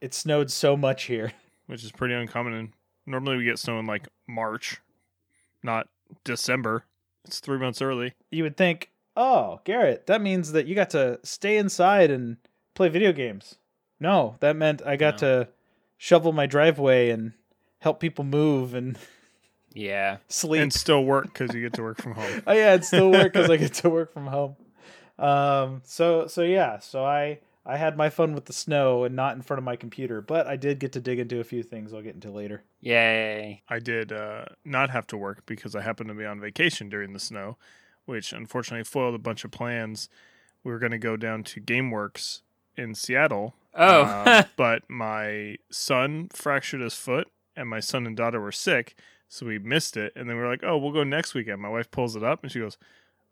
it snowed so much here. which is pretty uncommon. And normally we get snow in like March, not December. It's three months early. You would think, oh, Garrett, that means that you got to stay inside and play video games. No, that meant I got to shovel my driveway and help people move and Yeah. sleep. And still work because you get to work from home. oh yeah, it still work because I get to work from home. Um, so so yeah, so I I had my fun with the snow and not in front of my computer, but I did get to dig into a few things I'll get into later. Yay. I did uh, not have to work because I happened to be on vacation during the snow, which unfortunately foiled a bunch of plans. We were going to go down to GameWorks in Seattle. Oh. uh, but my son fractured his foot, and my son and daughter were sick, so we missed it. And then we were like, "Oh, we'll go next weekend." My wife pulls it up, and she goes,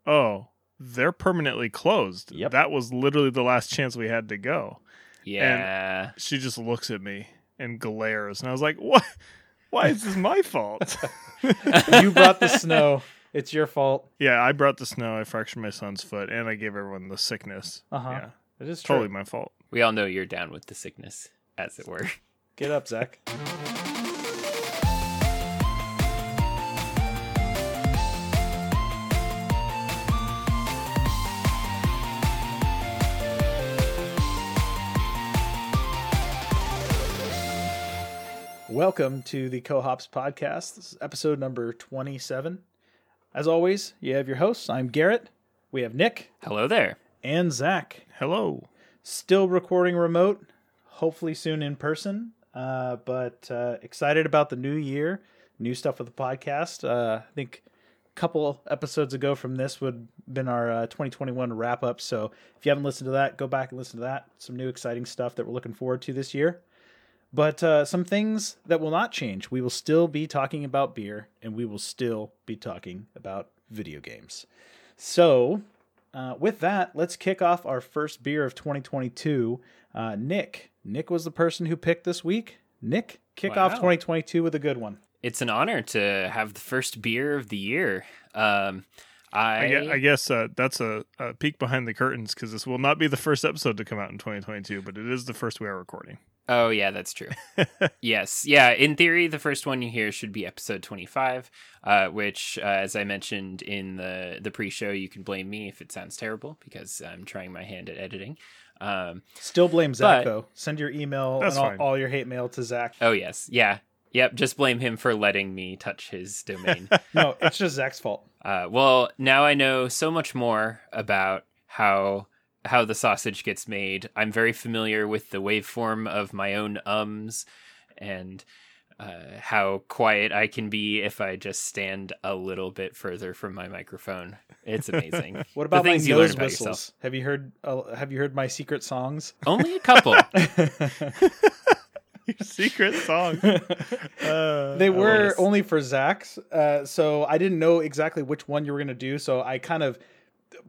"Oh, they're permanently closed. Yep. That was literally the last chance we had to go." yeah. She just looks at me and glares, and I was like, "What? Why is this my fault?" you brought the snow. It's your fault. Yeah, I brought the snow. I fractured my son's foot, and I gave everyone the sickness. Uh-huh. Yeah, It is true. totally my fault. we all know you're down with the sickness, as it were. Get up, Zach. Welcome to the Co-Hops podcast. This is episode number 27. As always, you have your hosts. I'm Garrett. We have Nick Hello there. and Zach. Hello. Still recording remote, hopefully soon in person. Uh, but uh, excited about the new year, new stuff with the podcast. Uh, I think a couple episodes ago from this would have been our uh, 2021 wrap up. So if you haven't listened to that, go back and listen to that. Some new exciting stuff that we're looking forward to this year. But uh, some things that will not change. We will still be talking about beer, and we will still be talking about video games. So, uh, with that, let's kick off our first beer of 2022. Uh, Nick. Nick was the person who picked this week. Nick, kick off 2022 with a good one. It's an honor to have the first beer of the year. Um, I, I, gue- I guess uh, that's a, a peek behind the curtains because this will not be the first episode to come out in 2022, but it is the first we are recording. Oh yeah, that's true. yes, yeah. In theory, the first one you hear should be episode twenty-five, uh, which, uh, as I mentioned in the the pre-show, you can blame me if it sounds terrible because I'm trying my hand at editing. Um, Still blame Zach, But- though. Send your email and all, all your hate mail to Zach. oh yes, yeah, yep. Just blame him for letting me touch his domain. No, it's just Zach's fault. Uh, well, now I know so much more about how how the sausage gets made. I'm very familiar with the waveform of my own ums and uh, how quiet I can be if I just stand a little bit further from my microphone. It's amazing. What about the my things you learn nose about whistles? yourself? Have you heard? Uh, have you heard my secret songs? Only a couple. Your secret song. Uh, They were only for Zach's, uh, so I didn't know exactly which one you were gonna do. So I kind of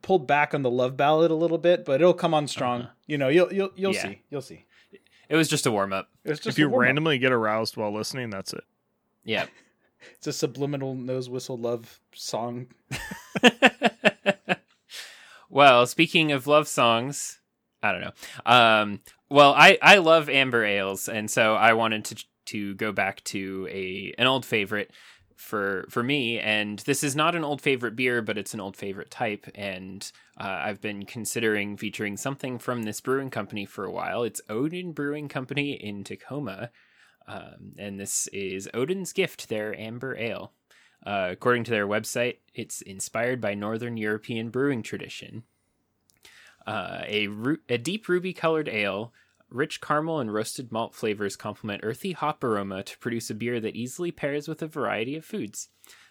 pulled back on the love ballad a little bit, but it'll come on strong. You know, you'll you'll you'll Yeah. see, you'll see. it was just a warm up. It was just if you warm-up. randomly get aroused while listening, that's it. Yeah. it's a subliminal nose whistle love song. well, speaking of love songs, I don't know. Um, well, I I love amber ales, and so I wanted to to go back to a an old favorite for for me. And this is not an old favorite beer, but it's an old favorite type. And uh, I've been considering featuring something from this brewing company for a while. It's Odin Brewing Company in Tacoma, um, and this is Odin's Gift, their amber ale. Uh, according to their website, it's inspired by Northern European brewing tradition. Uh, a, ru- a deep ruby colored ale, rich caramel and roasted malt flavors complement earthy hop aroma to produce a beer that easily pairs with a variety of foods.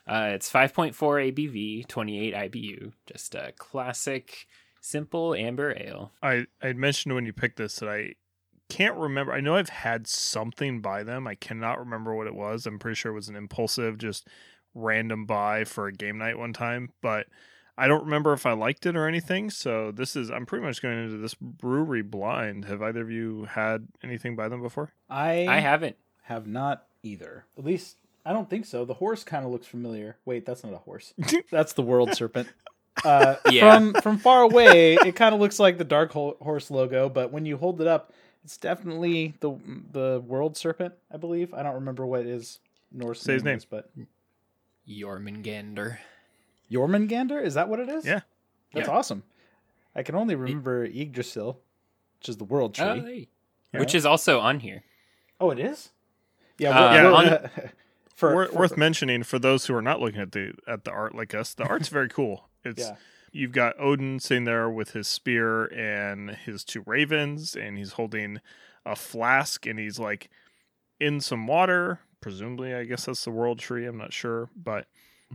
Uh, it's 5.4 ABV, 28 IBU. Just a classic, simple amber ale. I I mentioned when you picked this that I can't remember. I know I've had something by them. I cannot remember what it was. I'm pretty sure it was an impulsive, just random buy for a game night one time, but I don't remember if I liked it or anything. So this is I'm pretty much going into this brewery blind. Have either of you had anything by them before? I I haven't. have not either. At least I don't think so. The horse kind of looks familiar. Wait, that's not a horse. that's the world serpent. Uh, Yeah. From from far away, it kind of looks like the dark Ho- horse logo, but when you hold it up It's definitely the the world serpent, I believe. I don't remember what his Norse Say his name. is, but Jormungandr. Jormungandr is that what it is? Yeah. that's Yeah. awesome. I can only remember Yggdrasil, which is the world tree. Oh, hey. Yeah. Which is also on here. Oh, it is. Yeah, Uh, Yeah, we're- on- for, Worth, for- worth mentioning for those who are not looking at the at the art like us, the art's very cool. It's yeah. you've got Odin sitting there with his spear and his two ravens, and he's holding a flask, and he's like in some water. Presumably, I guess that's the world tree. I'm not sure, but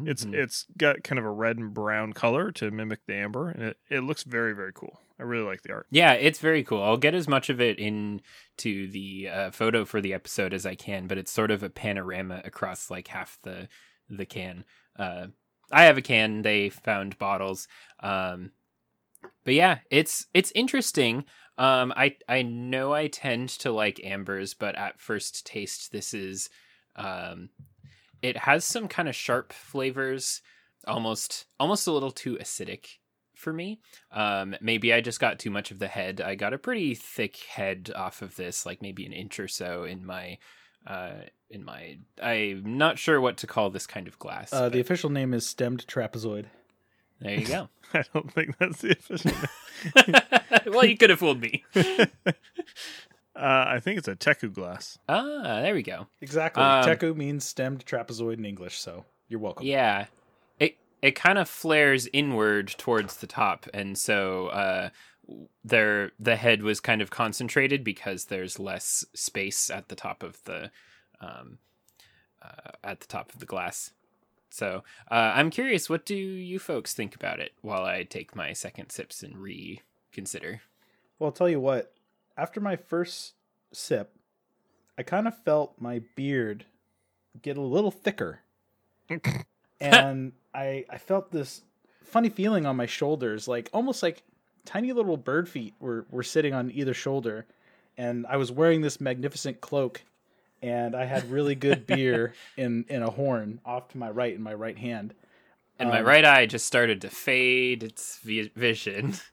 it's Mhm. it's got kind of a red and brown color to mimic the amber, and it, it looks very very cool. I really like the art. Yeah, it's very cool. I'll get as much of it into the uh, photo for the episode as I can, but it's sort of a panorama across like half the the can. Uh, I have a can. They found bottles. Um, but yeah, it's it's interesting. Um, I I know I tend to like ambers, but at first taste, this is um, it has some kind of sharp flavors, almost almost a little too acidic for me. Um, maybe I just got too much of the head. I got a pretty thick head off of this, like maybe an inch or so in my uh in my I'm not sure what to call this kind of glass. Uh, the official name is stemmed trapezoid. there you go. I don't think that's the official. name. well, you could have fooled me. Uh, I think it's a Teku glass. Ah, there we go. Exactly. Um, Teku means stemmed trapezoid in English, so you're welcome. Yeah. It it kind of flares inward towards the top and so uh there the head was kind of concentrated because there's less space at the top of the um uh, at the top of the glass. So, uh, I'm curious what do you folks think about it while I take my second sips and reconsider. Well, I'll tell you what. After my first sip, I kind of felt my beard get a little thicker, and I I felt this funny feeling on my shoulders, like almost like tiny little bird feet were were sitting on either shoulder, and I was wearing this magnificent cloak, and I had really good beer in in a horn off to my right in my right hand. And my Um, right eye just started to fade its vision.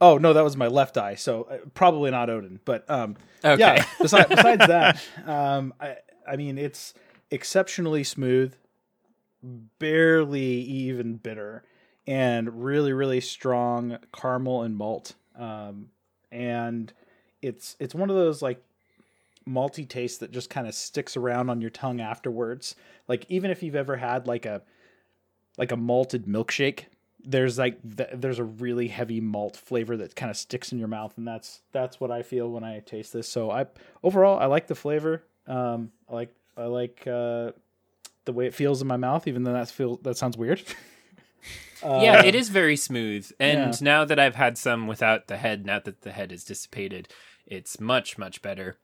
Oh no, that was my left eye, so uh, probably not Odin. But um, Okay. yeah. Besides, besides that, um, I I mean it's exceptionally smooth, barely even bitter, and really really strong caramel and malt. Um, and it's it's one of those like malty tastes that just kind of sticks around on your tongue afterwards. Like even if you've ever had like a like a malted milkshake there's like th- there's a really heavy malt flavor that kind of sticks in your mouth and that's that's what i feel when i taste this so i overall i like the flavor um i like i like uh the way it feels in my mouth even though that feel that sounds weird yeah, Uh, it is very smooth. And yeah. now that I've had some without the head, now that the head is dissipated, it's much, much better.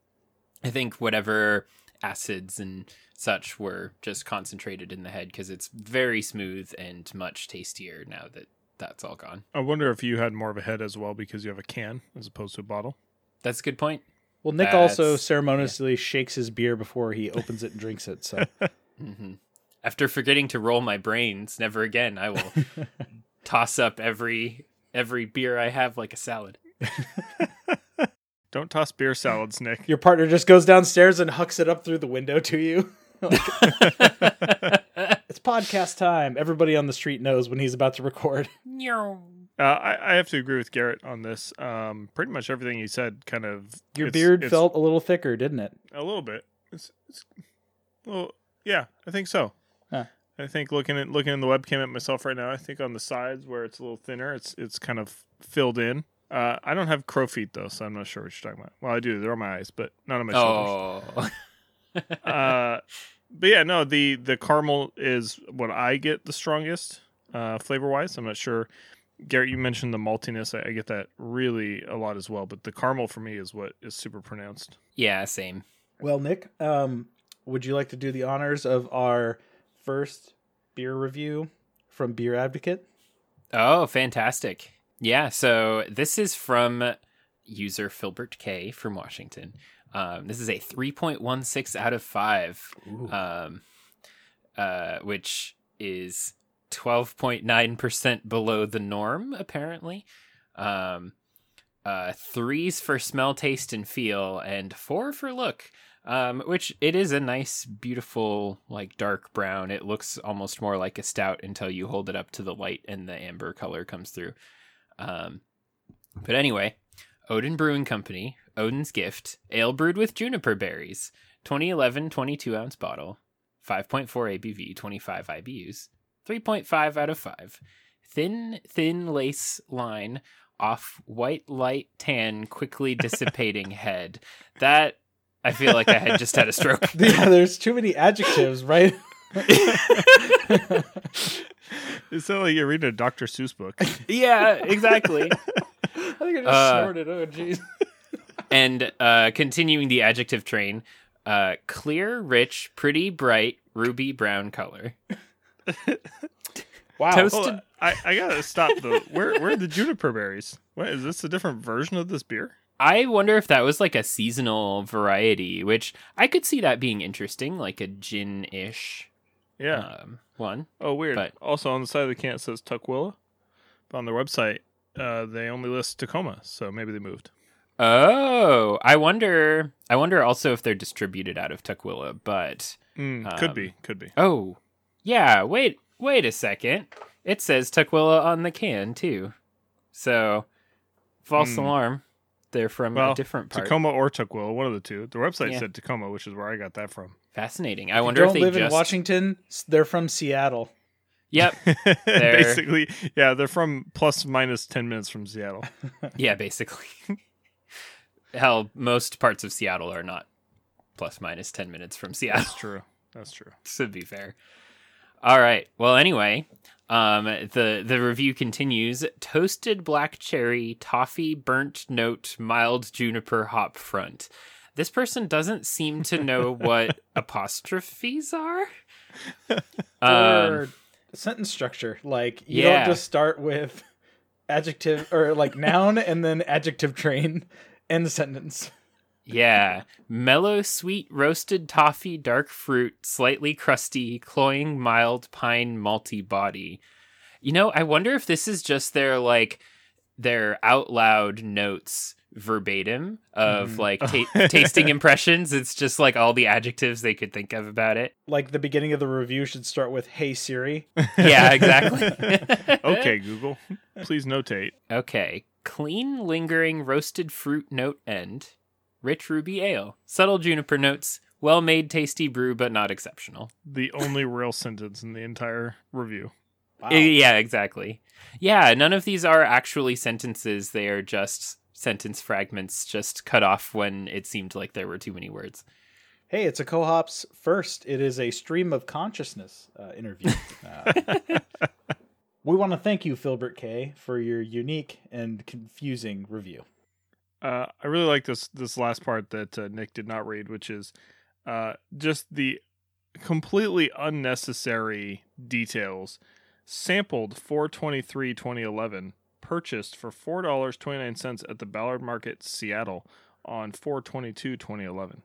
I think whatever acids and such were just concentrated in the head because it's very smooth and much tastier now that that's all gone. I wonder if you had more of a head as well because you have a can as opposed to a bottle. That's a good point. well nick also That's- ceremoniously shakes his beer before he opens it and drinks it so hmm After forgetting to roll my brains, never again. I will toss up every every beer I have like a salad. Don't toss beer salads, Nick. your partner just goes downstairs and hucks it up through the window to you it's podcast time everybody on the street knows when he's about to record Uh, I, I have to agree with Garrett on this. Um, pretty much everything he said kind of your it's- beard it's felt a little thicker didn't it a little bit. It's, it's well, yeah, I think so. Huh. I think looking at looking in the webcam at myself right now, I think on the sides where it's a little thinner, it's it's kind of filled in. Uh, I don't have crow feet though, so I'm not sure what you're talking about. Well, I do; they're on my eyes, but not on my shoulders. Oh. uh, but yeah, no, the the caramel is what I get the strongest uh, flavor wise. I'm not sure. Garrett, you mentioned the maltiness. I, I get that really a lot as well, but the caramel for me is what is super pronounced. yeah, same. Well, Nick, um, would you like to do the honors of our first beer review from Beer Advocate? Oh, fantastic. Yeah, so this is from user Filbert K from Washington. Um, this is a 3.16 out of 5, um, uh, which is 12.9% below the norm, apparently. Um, uh, threes for smell, taste, and feel, and four for look. Um, which it is a nice, beautiful, like dark brown. It looks almost more like a stout until you hold it up to the light and the amber color comes through. Um, but anyway, Odin Brewing Company, Odin's Gift, ale brewed with juniper berries, 2011 22 ounce bottle, 5.4 ABV, 25 IBUs, 3.5 out of 5. Thin, thin lace line off white light tan, quickly dissipating head. That I feel like I had just had a stroke. yeah, there's too many adjectives, right? It sounds like you're reading a Dr. Seuss book. yeah, exactly. I think I just Uh, snorted. Oh, jeez. and uh, continuing the adjective train, uh, clear, rich, pretty, bright, ruby brown color. Wow. Toast- Hold on. I, I gotta stop though. Where where are the juniper berries? What is this a different version of this beer? I wonder if that was like a seasonal variety, which I could see that being interesting, like a gin ish Yeah. um, one. oh, weird. but- Also on the side of the can it says Tukwila, but on their website uh, they only list Tacoma, so maybe they moved. Oh, I wonder. I wonder also if they're distributed out of Tukwila, but Mm, could Um, be, could be. oh, yeah. Wait, wait a second. It says Tukwila on the can too. So, false Hmm. alarm. They're from Well, a different part. Tacoma or Tukwila, one of the two. The website Yeah. said Tacoma, which is where I got that from. Fascinating. I If wonder you if don't they live just. in Washington. They're from Seattle. Yep. Basically, yeah, they're from plus minus ten minutes from Seattle. Yeah, basically. Hell, most parts of Seattle are not plus minus 10 minutes from Seattle, That's true. That's true. to be fair. All right. Well, anyway, um, the, the review continues toasted black cherry, toffee, burnt note, mild juniper hop front. This person doesn't seem to know what apostrophes are. Um, or sentence structure. Like you yeah. don't just start with adjective or like noun and then adjective train end sentence. Yeah. Mellow, sweet, roasted toffee, dark fruit, slightly crusty, cloying, mild pine, malty body. You know, I wonder if this is just their like their out loud notes verbatim of Mhm. like ta- tasting impressions. It's just like all the adjectives they could think of about it. Like the beginning of the review should start with "Hey Siri." Yeah, exactly. Okay, Google, please notate. Okay. Clean, lingering, roasted fruit note end. Rich ruby ale. Subtle juniper notes. Well made, tasty brew, but not exceptional. The only real sentence in the entire review. Wow. Uh, Yeah, exactly. Yeah, none of these are actually sentences. They are just sentence fragments, just cut off when it seemed like there were too many words. Hey, it's a co-op's first. It is a stream of consciousness uh, interview. Uh, we want to thank you, Filbert K, for your unique and confusing review. Uh, I really like this this last part that uh, Nick did not read, which is uh, just the completely unnecessary details. Sampled 423 2011, purchased for four dollars twenty nine cents at the Ballard Market, Seattle, on 422 2011.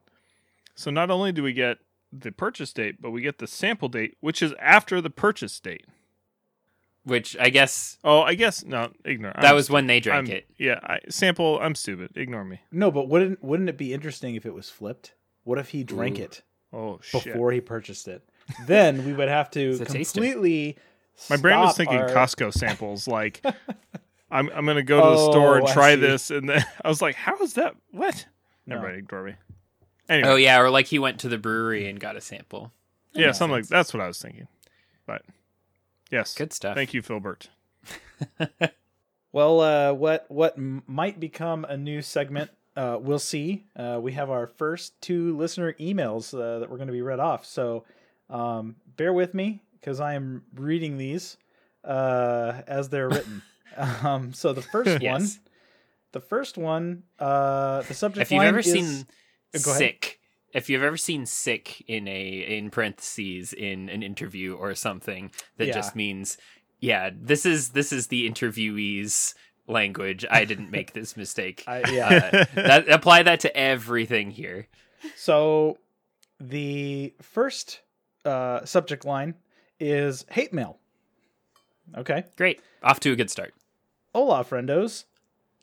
So not only do we get the purchase date, but we get the sample date, which is after the purchase date. Which I guess Oh, I guess no, ignore. that I'm was when they drank I'm- it. Yeah, I, sample. I'm stupid. Ignore me. No, but wouldn't wouldn't it be interesting if it was flipped? What if he drank Ooh. it Oh shit. before he purchased it? Then we would have to It's a completely. My brain was thinking our- Costco samples. Like, I'm I'm gonna go to the oh, store and Oh, try this, and then I was like, "How is that? What?" No. Everybody ignore me. Oh, anyway, Oh yeah, or like he went to the brewery and got a sample. yeah, makes something like that's what I was thinking. But yes, Good stuff. thank you, Filbert. Well, uh, what what might become a new segment, uh, we'll see. Uh, we have our first two listener emails uh, that we're going to be read off, so um, bear with me because I am reading these uh, as they're written. um, so the first one, the first one, uh, the subject If you've line ever is- seen sick, if you've ever seen sick in a in parentheses in an interview or something, that Yeah. just means yeah, this is this is the interviewee's language. I didn't make this mistake. I, yeah. Uh, that apply that to everything here. So the first uh, subject line is hate mail. Okay. Great, off to a good start. Hola, friendos.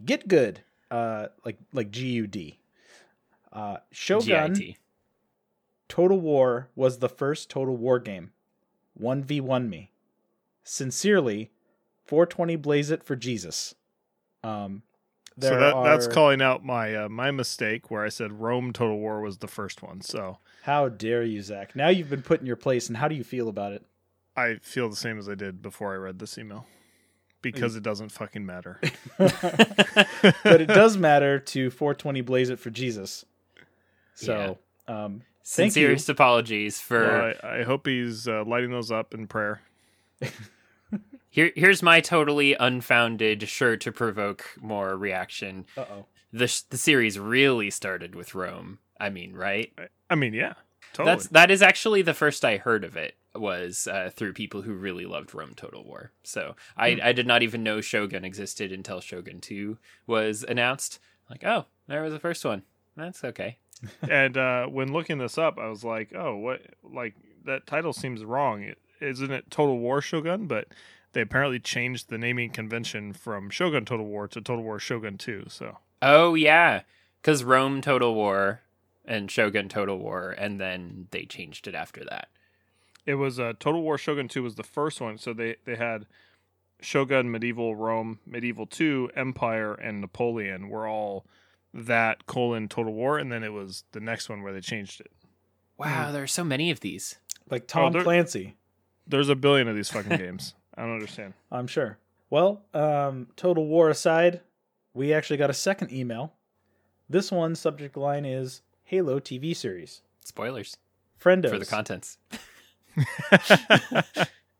Get good. uh, like like G U D. Uh, Shogun GIT. Total War was the first Total War game. 1v1 me. Sincerely, 420 Blaze It for Jesus. Um, so there that, that's calling out my uh, my mistake where I said Rome Total War was the first one. So How dare you, Zach? Now you've been put in your place, and how do you feel about it? I feel the same as I did before I read this email because it doesn't fucking matter. but it does matter to 420 Blaze It for Jesus. So, um, Thank you. Sincerest apologies for. Well, I, I hope he's uh, lighting those up in prayer. Here, here's my totally unfounded, sure to provoke more reaction. uh oh. The sh- the series really started with Rome. I mean, right? I mean, yeah, totally. That's that is actually the first I heard of it was uh, through people who really loved Rome Total War. So I Hmm. I did not even know Shogun existed until Shogun Two was announced. Like, oh, there was the first one. That's okay. and uh, when looking this up, I was like, oh, what? Like that title seems wrong. It, isn't it Total War Shogun? But they apparently changed the naming convention from Shogun Total War to Total War Shogun Two. So Oh yeah, because Rome Total War and Shogun Total War, and then they changed it after that. it was uh, Total War Shogun Two was the first one. So they they had Shogun, Medieval Rome, Medieval Two, Empire, and Napoleon were all that colon Total War, and then it was the next one where they changed it. Wow, there are so many of these. Like Tom there- Clancy, There's a billion of these fucking games. I don't understand. I'm sure. Well, um, Total War aside, we actually got a second email. This one's subject line is Halo TV series. Spoilers Friendos. for the contents.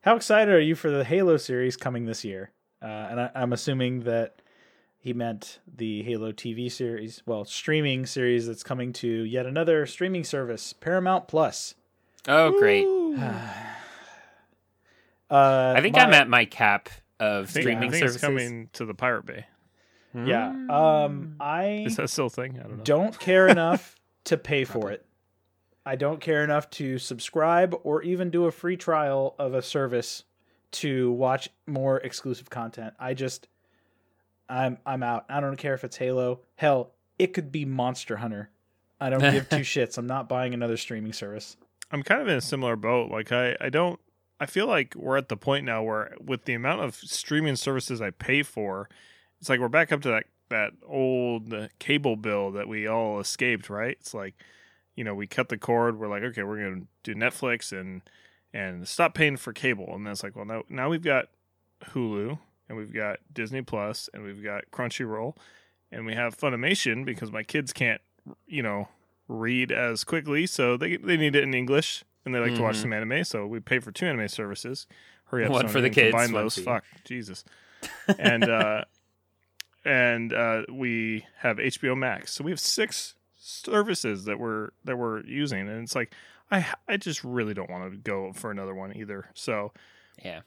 How excited are you for the Halo series coming this year? Uh, and I, I'm assuming that he meant the Halo TV series, well, streaming series that's coming to yet another streaming service, Paramount Plus. Oh, great! Uh, I think my- I'm at my cap of I think, I streaming think services. it's coming to the Pirate Bay. Yeah. Mm. Um, I Is that still a thing? I don't know. don't care enough to pay for it. I don't care enough to subscribe or even do a free trial of a service to watch more exclusive content. I just I'm I'm out. I don't care if it's Halo. Hell, it could be Monster Hunter. I don't give two shits. I'm not buying another streaming service. I'm kind of in a similar boat. Like I, I don't. I feel like we're at the point now where, with the amount of streaming services I pay for, it's like we're back up to that that old cable bill that we all escaped. Right? It's like, you know, we cut the cord. We're like, okay, we're gonna do Netflix and and stop paying for cable. And then it's like, well, now now we've got Hulu and we've got Disney Plus and we've got Crunchyroll and we have Funimation because my kids can't, you know, read as quickly, so they they need it in English and they like to watch Mhm. some anime. So we pay for two anime services. Hurry up, One Sony, for the kids, Combine those. Fuck, Jesus. And uh, and uh, we have HBO Max. So we have six services that we're that we're using, and it's like I I just really don't want to go for another one either. So Yeah.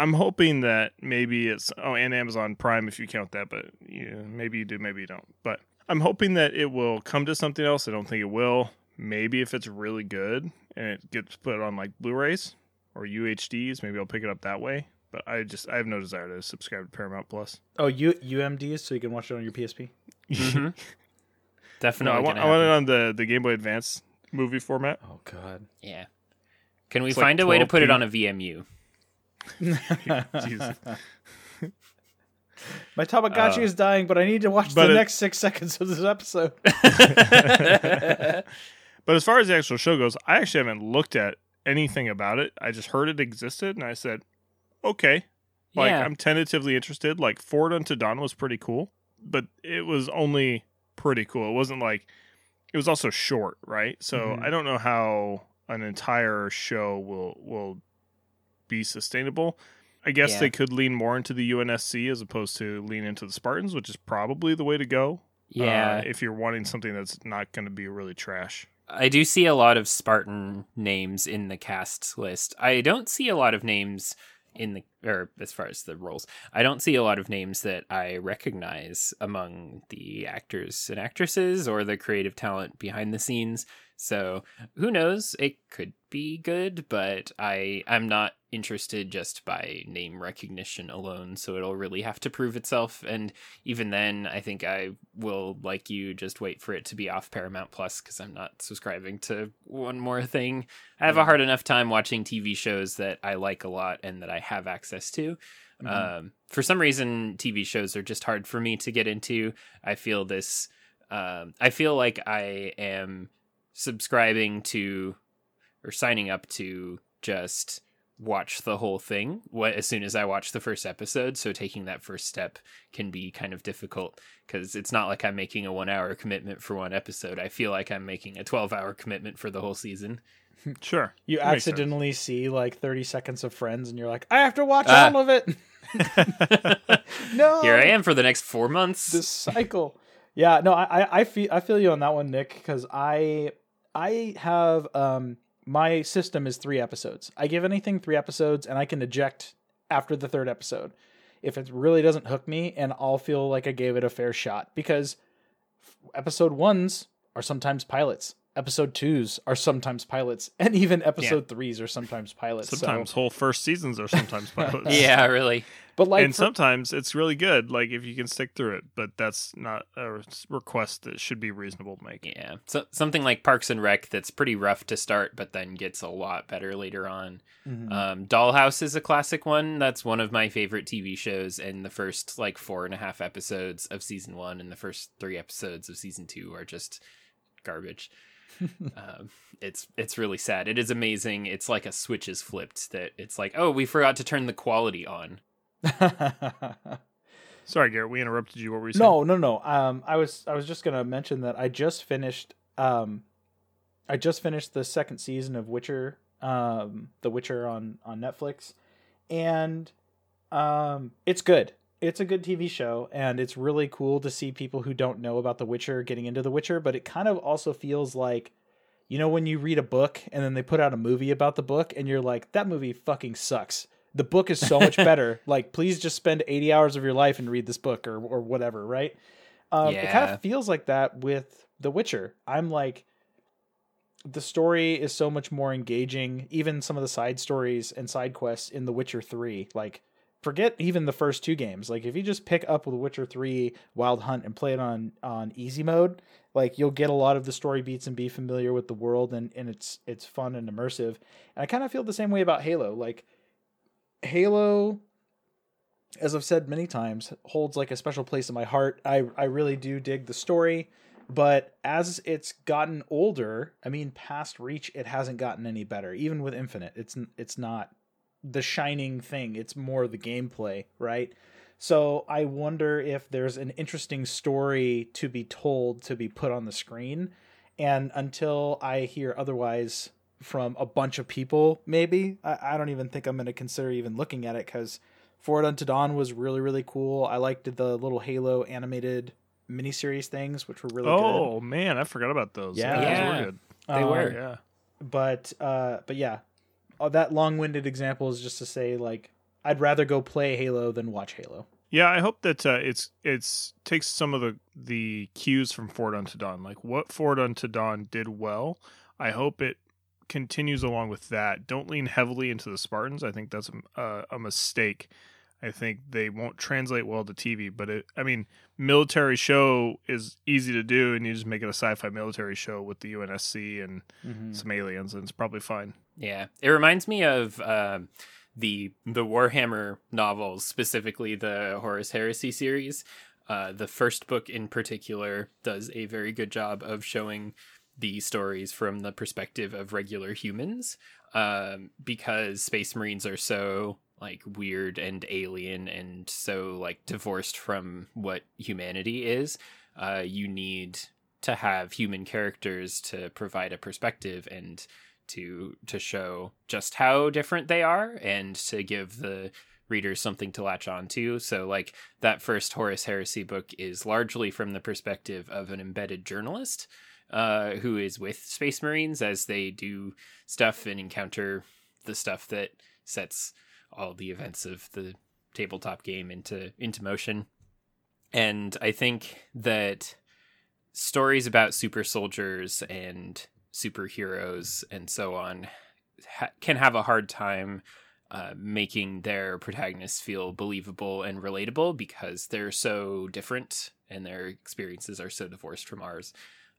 I'm hoping that maybe it's oh and Amazon Prime if you count that, but yeah, maybe you do, maybe you don't. But I'm hoping that it will come to something else. I don't think it will. Maybe if it's really good and it gets put on like Blu-rays or UHDs, maybe I'll pick it up that way. But I just I have no desire to subscribe to Paramount Plus. Oh, U- UMDs so you can watch it on your PSP. Mhm. no, Definitely. I want I want it on the the Game Boy Advance movie format. Oh God. Yeah. Can we It's like find a way to put it on a VMU? Jesus. My Tamagotchi Uh, is dying, but I need to watch the it- next six seconds of this episode. But as far as the actual show goes, I actually haven't looked at anything about it. I just heard it existed, and I said, "Okay." Like yeah. I'm tentatively interested. Like Forward Unto Dawn was pretty cool, but it was only pretty cool. It wasn't like it was also short, right? So Mhm. I don't know how an entire show will will be sustainable. I guess Yeah. they could lean more into the UNSC as opposed to lean into the Spartans, which is probably the way to go. yeah. uh, if you're wanting something that's not going to be really trash. I do see a lot of Spartan names in the cast list. I don't see a lot of names in the or as far as the roles. I don't see a lot of names that I recognize among the actors and actresses or the creative talent behind the scenes. So, who knows? It could be good, but I I'm not interested just by name recognition alone, so it'll really have to prove itself. And even then, I think I will, like you, just wait for it to be off Paramount Plus because I'm not subscribing to one more thing. I have a hard enough time watching TV shows that I like a lot and that I have access to. Mhm. Um, for some reason, TV shows are just hard for me to get into. I feel this. Um, I feel like I am subscribing to or signing up to just watch the whole thing what as soon as I watch the first episode. So taking that first step can be kind of difficult because it's not like I'm making a one hour commitment for one episode. I feel like I'm making a twelve hour commitment for the whole season. Sure. You That accidentally see like 30 seconds of Friends, and you're like, I have to watch Ah. all of it. no, Here I am for the next four months. This cycle. Yeah, no, I, I- I feel I feel you on that one, Nick, because I I have um my system is three episodes. I give anything three episodes, and I can eject after the third episode if it really doesn't hook me, and I'll feel like I gave it a fair shot because episode ones are sometimes pilots. Episode twos are sometimes pilots, and even episode threes are sometimes pilots. so- Sometimes whole first seasons are sometimes pilots. yeah, really. but like and for- sometimes it's really good, like if you can stick through it. But that's not a request that should be reasonable to make. Yeah, so something like Parks and Rec that's pretty rough to start, but then gets a lot better later on. Mhm. Um, Dollhouse is a classic one. That's one of my favorite TV shows, and the first like four and a half episodes of season one and the first three episodes of season two are just garbage. um, it's it's really sad. It is amazing. It's like a switch is flipped. That it's like, oh, we forgot to turn the quality on. Sorry, Garrett, we interrupted you. What were you saying? No, no, no. Um, I was I was just gonna mention that I just finished um, I just finished the second season of Witcher, um, The Witcher on on Netflix, and um, it's good. It's a good TV show, and it's really cool to see people who don't know about The Witcher getting into The Witcher. But it kind of also feels like, you know, when you read a book and then they put out a movie about the book, and you're like, that movie fucking sucks. The book is so much better. like, please just spend 80 hours of your life and read this book or or whatever, right? Um, It kind of feels like that with The Witcher. I'm like, the story is so much more engaging. Even some of the side stories and side quests in The Witcher 3, like, forget even the first two games. Like, if you just pick up The Witcher 3 Wild Hunt and play it on on easy mode, like you'll get a lot of the story beats and be familiar with the world and, and it's it's fun and immersive. And I kind of feel the same way about Halo. Like Halo as I've said many times, holds like a special place in my heart. I I really do dig the story, but as it's gotten older, I mean, past Reach, it hasn't gotten any better. Even with Infinite, it's it's not the shining thing. It's more the gameplay, right? So I wonder if there's an interesting story to be told to be put on the screen, and until I hear otherwise from a bunch of people, maybe I, I don't even think I'm going to consider even looking at it because Forward Unto Dawn was really really cool. I liked the little Halo animated miniseries things, which were really good. oh man, I forgot about those. Yeah. those Yeah. were good. They were. Yeah. but uh but yeah that long-winded example is just to say like i'd rather go play halo than watch halo Yeah, I hope that uh, it's it's takes some of the the cues from Forward Unto Dawn, like what Forward Unto Dawn did well. I hope it continues along with that. Don't lean heavily into the Spartans. I think that's a, a, a mistake. I think they won't translate well to TV. But it, I mean, military show is easy to do, and you just make it a sci-fi military show with the UNSC and some aliens, and it's probably fine. Yeah, it reminds me of um the the Warhammer novels, specifically the Horus Heresy series. Uh, the first book in particular does a very good job of showing the stories from the perspective of regular humans, um, because Space Marines are so like weird and alien and so like divorced from what humanity is. Uh, you need to have human characters to provide a perspective and to to show just how different they are and to give the readers something to latch on to. So like that first Horus Heresy book is largely from the perspective of an embedded journalist uh, who is with Space Marines as they do stuff and encounter the stuff that sets all the events of the tabletop game into into motion. And I think that stories about super soldiers and superheroes and so on ha- can have a hard time uh, making their protagonists feel believable and relatable because they're so different and their experiences are so divorced from ours.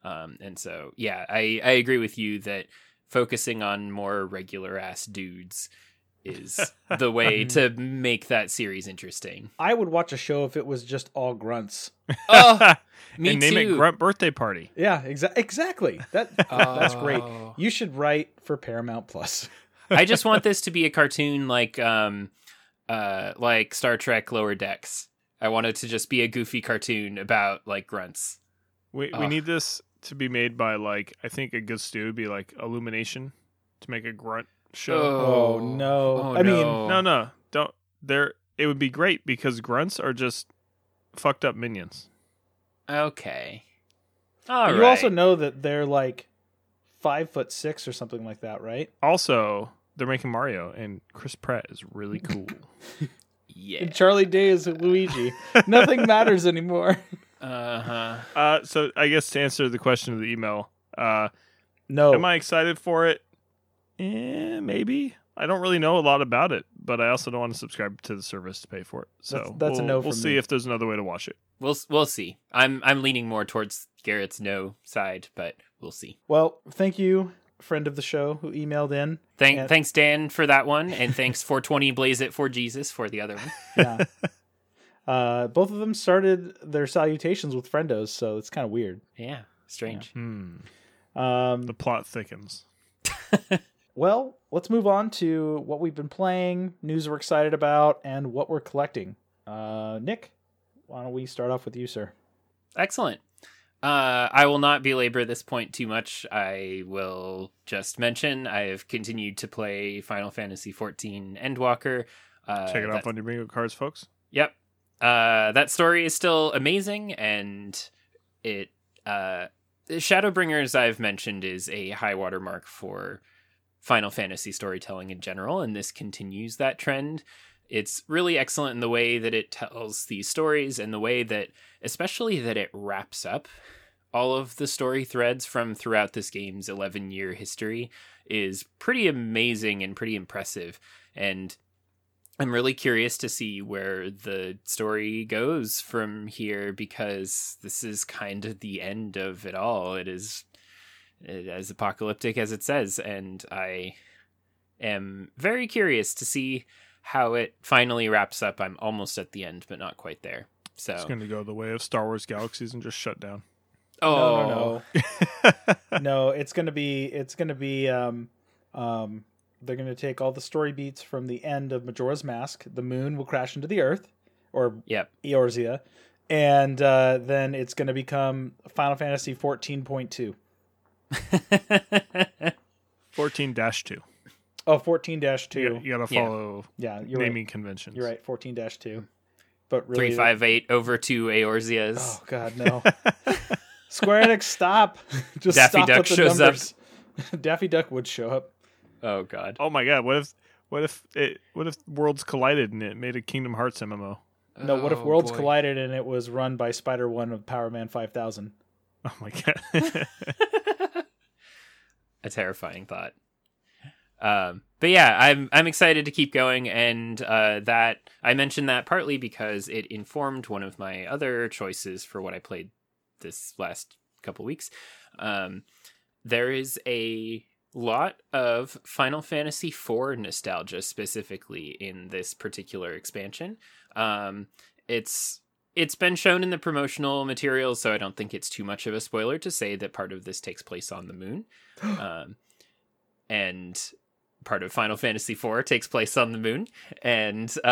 Um, and so, yeah, I, I agree with you that focusing on more regular ass dudes is the way to make that series interesting. I would watch a show if it was just all grunts. Oh, me and name too. it Grunt Birthday Party. Yeah, exa- exactly. That that's great. Oh. You should write for Paramount Plus. I just want this to be a cartoon like um uh like Star Trek Lower Decks. I want it to just be a goofy cartoon about like grunts. We we need this to be made by like I think a good stew would be like Illumination to make a grunt show. Oh, no. Oh, I mean, no. No, no, don't. There, it would be great because grunts are just fucked up minions. Okay. All you right. also know that they're like five foot six or something like that, right? Also, they're making Mario, and Chris Pratt is really cool. yeah. And Charlie Day is Luigi. Nothing matters anymore. Uh-huh. uh, so I guess to answer the question of the email, uh, No. am I excited for it? Eh, maybe. I don't really know a lot about it, but I also don't want to subscribe to the service to pay for it. So That's- that's a we'll, no We'll from see me. if there's another way to watch it. We'll we'll see. I'm I'm leaning more towards Garrett's no side, but we'll see. Well, thank you, friend of the show who emailed in. Thank And- thanks Dan for that one, and thanks 420 Blaze It for Jesus for the other one. Yeah. uh, both of them started their salutations with friendos, so it's kind of weird. Yeah, strange. Hmm. Um, The plot thickens. well, let's move on to what we've been playing, news we're excited about, and what we're collecting. Uh, Nick, why don't we start off with you, sir? Excellent. Uh, I will not belabor this point too much. I will just mention I have continued to play Final Fantasy XIV Endwalker. Uh, Check it that- off on your bingo cards, folks. Yep. Uh, that story is still amazing, and it uh, Shadowbringers I've mentioned is a high watermark for Final Fantasy storytelling in general, and this continues that trend. It's really excellent in the way that it tells these stories, and the way that, especially that it wraps up all of the story threads from throughout this game's 11 year history is pretty amazing and pretty impressive. And I'm really curious to see where the story goes from here because this is kind of the end of it all. It is as apocalyptic as it says, and I am very curious to see how it finally wraps up. I'm almost at the end, but not quite there. So, It's going to go the way of Star Wars Galaxies and just shut down. oh No, no, no. no, it's gonna be it's gonna be um um they're gonna take all the story beats from the end of Majora's Mask. The moon will crash into the earth, or Yep. Eorzea, and uh, then it's gonna become Final Fantasy fourteen point two. 14 2. Oh, 14 dash You, two. you got to follow Yeah, you're naming right. conventions. You're right. Fourteen dash two. But really, Three five eight over two Eorzeas. Oh God, no! Square Enix, stop! Just Daffy stop Duck with the shows up. numbers. Daffy Duck would show up. Oh god. Oh my god, what if what if it what if worlds collided and it made a Kingdom Hearts MMO? No, what if Oh, Worlds boy. collided and it was run by Spider One of Power Man Five Thousand? Oh my god. A terrifying thought. Um, but yeah, I'm I'm excited to keep going, and uh, that I mentioned that partly because it informed one of my other choices for what I played this last couple weeks. Um, there is a lot of Final Fantasy IV nostalgia specifically in this particular expansion. Um, it's it's been shown in the promotional materials, so I don't think it's too much of a spoiler to say that part of this takes place on the moon. um, and part of Final Fantasy IV takes place on the moon, and uh,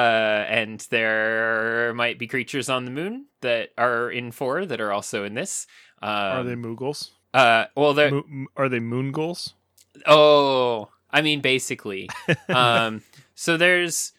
and there might be creatures on the moon that are in four that are also in this. Um, are they Moogles? Uh, well, they're Mo- are they Moongles? Oh, I mean, basically. um, so there's,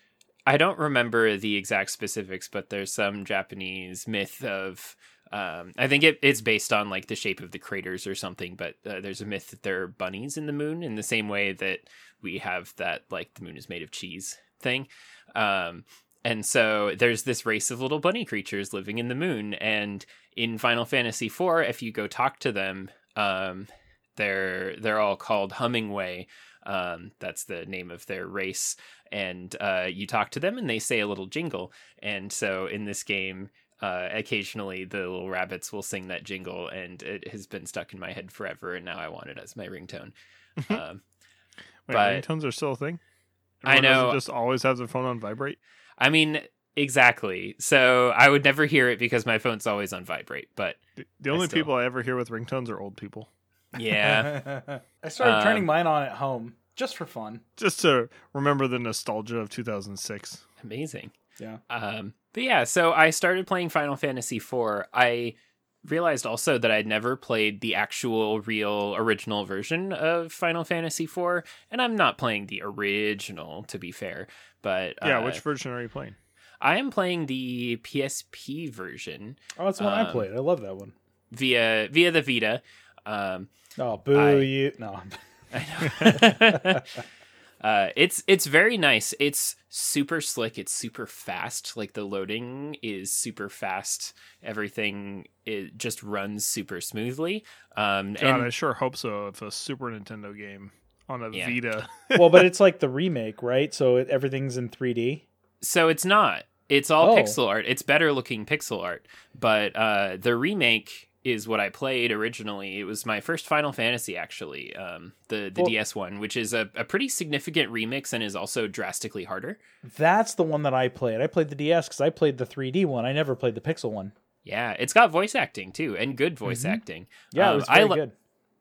I don't remember the exact specifics, but there's some Japanese myth of, um, I think it, it's based on like the shape of the craters or something, but uh, there's a myth that there are bunnies in the moon in the same way that we have that like the moon is made of cheese thing. Um, and so there's this race of little bunny creatures living in the moon. And in Final Fantasy IV, if you go talk to them, um, they're they're all called Hummingway. Um, that's the name of their race, and uh, you talk to them, and they say a little jingle. And so in this game, uh, occasionally the little rabbits will sing that jingle, and it has been stuck in my head forever. And now I want it as my ringtone. um, Wait, But- ringtones are still a thing. I Everyone doesn't know. Just always have their phone on vibrate. I mean, exactly. So I would never hear it because my phone's always on vibrate. But The- The only still- people I ever hear with ringtones are old people. Yeah, I started Um, turning mine on at home just for fun. Just to remember the nostalgia of 2006. amazing. Yeah. Um, but yeah, so I started playing Final Fantasy IV. I realized also that I'd never played the actual, real, original version of Final Fantasy IV, and I'm not playing the original, to be fair. But Yeah, uh, which version are you playing? I am playing the PSP version Oh, that's the one I Um, played. I love that one. via via the Vita. Um, Oh, boo I- you! No, I know. uh, it's it's very nice. It's super slick. It's super fast. Like the loading is super fast. Everything it just runs super smoothly. Um, God, and I sure hope so. If a Super Nintendo game on a Yeah. Vita, well, but it's like the remake, right? So it, everything's in 3D. so it's not. It's all Oh. pixel art. It's better looking pixel art. But uh, the remake is what I played originally. It was my first Final Fantasy, actually, um, the the Well- DS one, which is a, a pretty significant remix and is also drastically harder. That's the one that I played. I played the DS because I played the 3D one. I never played the Pixel one. Yeah, it's got voice acting too, and good voice Mhm. acting. Yeah, Um, it was I li- good.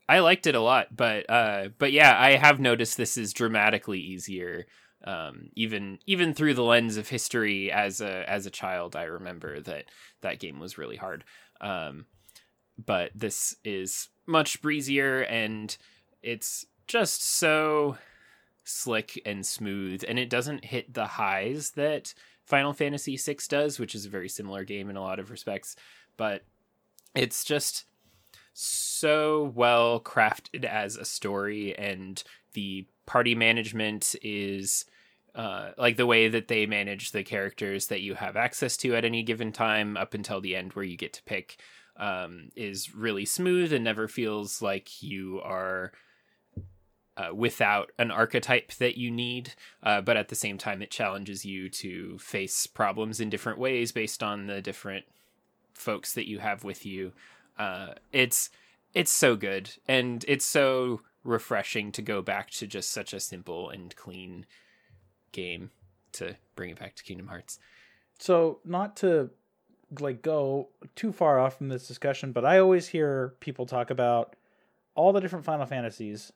I liked it a lot, but uh, but yeah, I have noticed this is dramatically easier. Um, even even through the lens of history as a as a child, I remember that that game was really hard. Um, but this is much breezier, and it's just so slick and smooth, and it doesn't hit the highs that Final Fantasy VI does, which is a very similar game in a lot of respects. But it's just so well crafted as a story and the party management is uh, like the way that they manage the characters that you have access to at any given time up until the end where you get to pick um, is really smooth and never feels like you are uh, without an archetype that you need uh, but at the same time it challenges you to face problems in different ways based on the different folks that you have with you uh, it's it's so good and it's so refreshing to go back to just such a simple and clean game to bring it back to Kingdom Hearts. So not to like go too far off from this discussion, but I always hear people talk about all the different Final Fantasies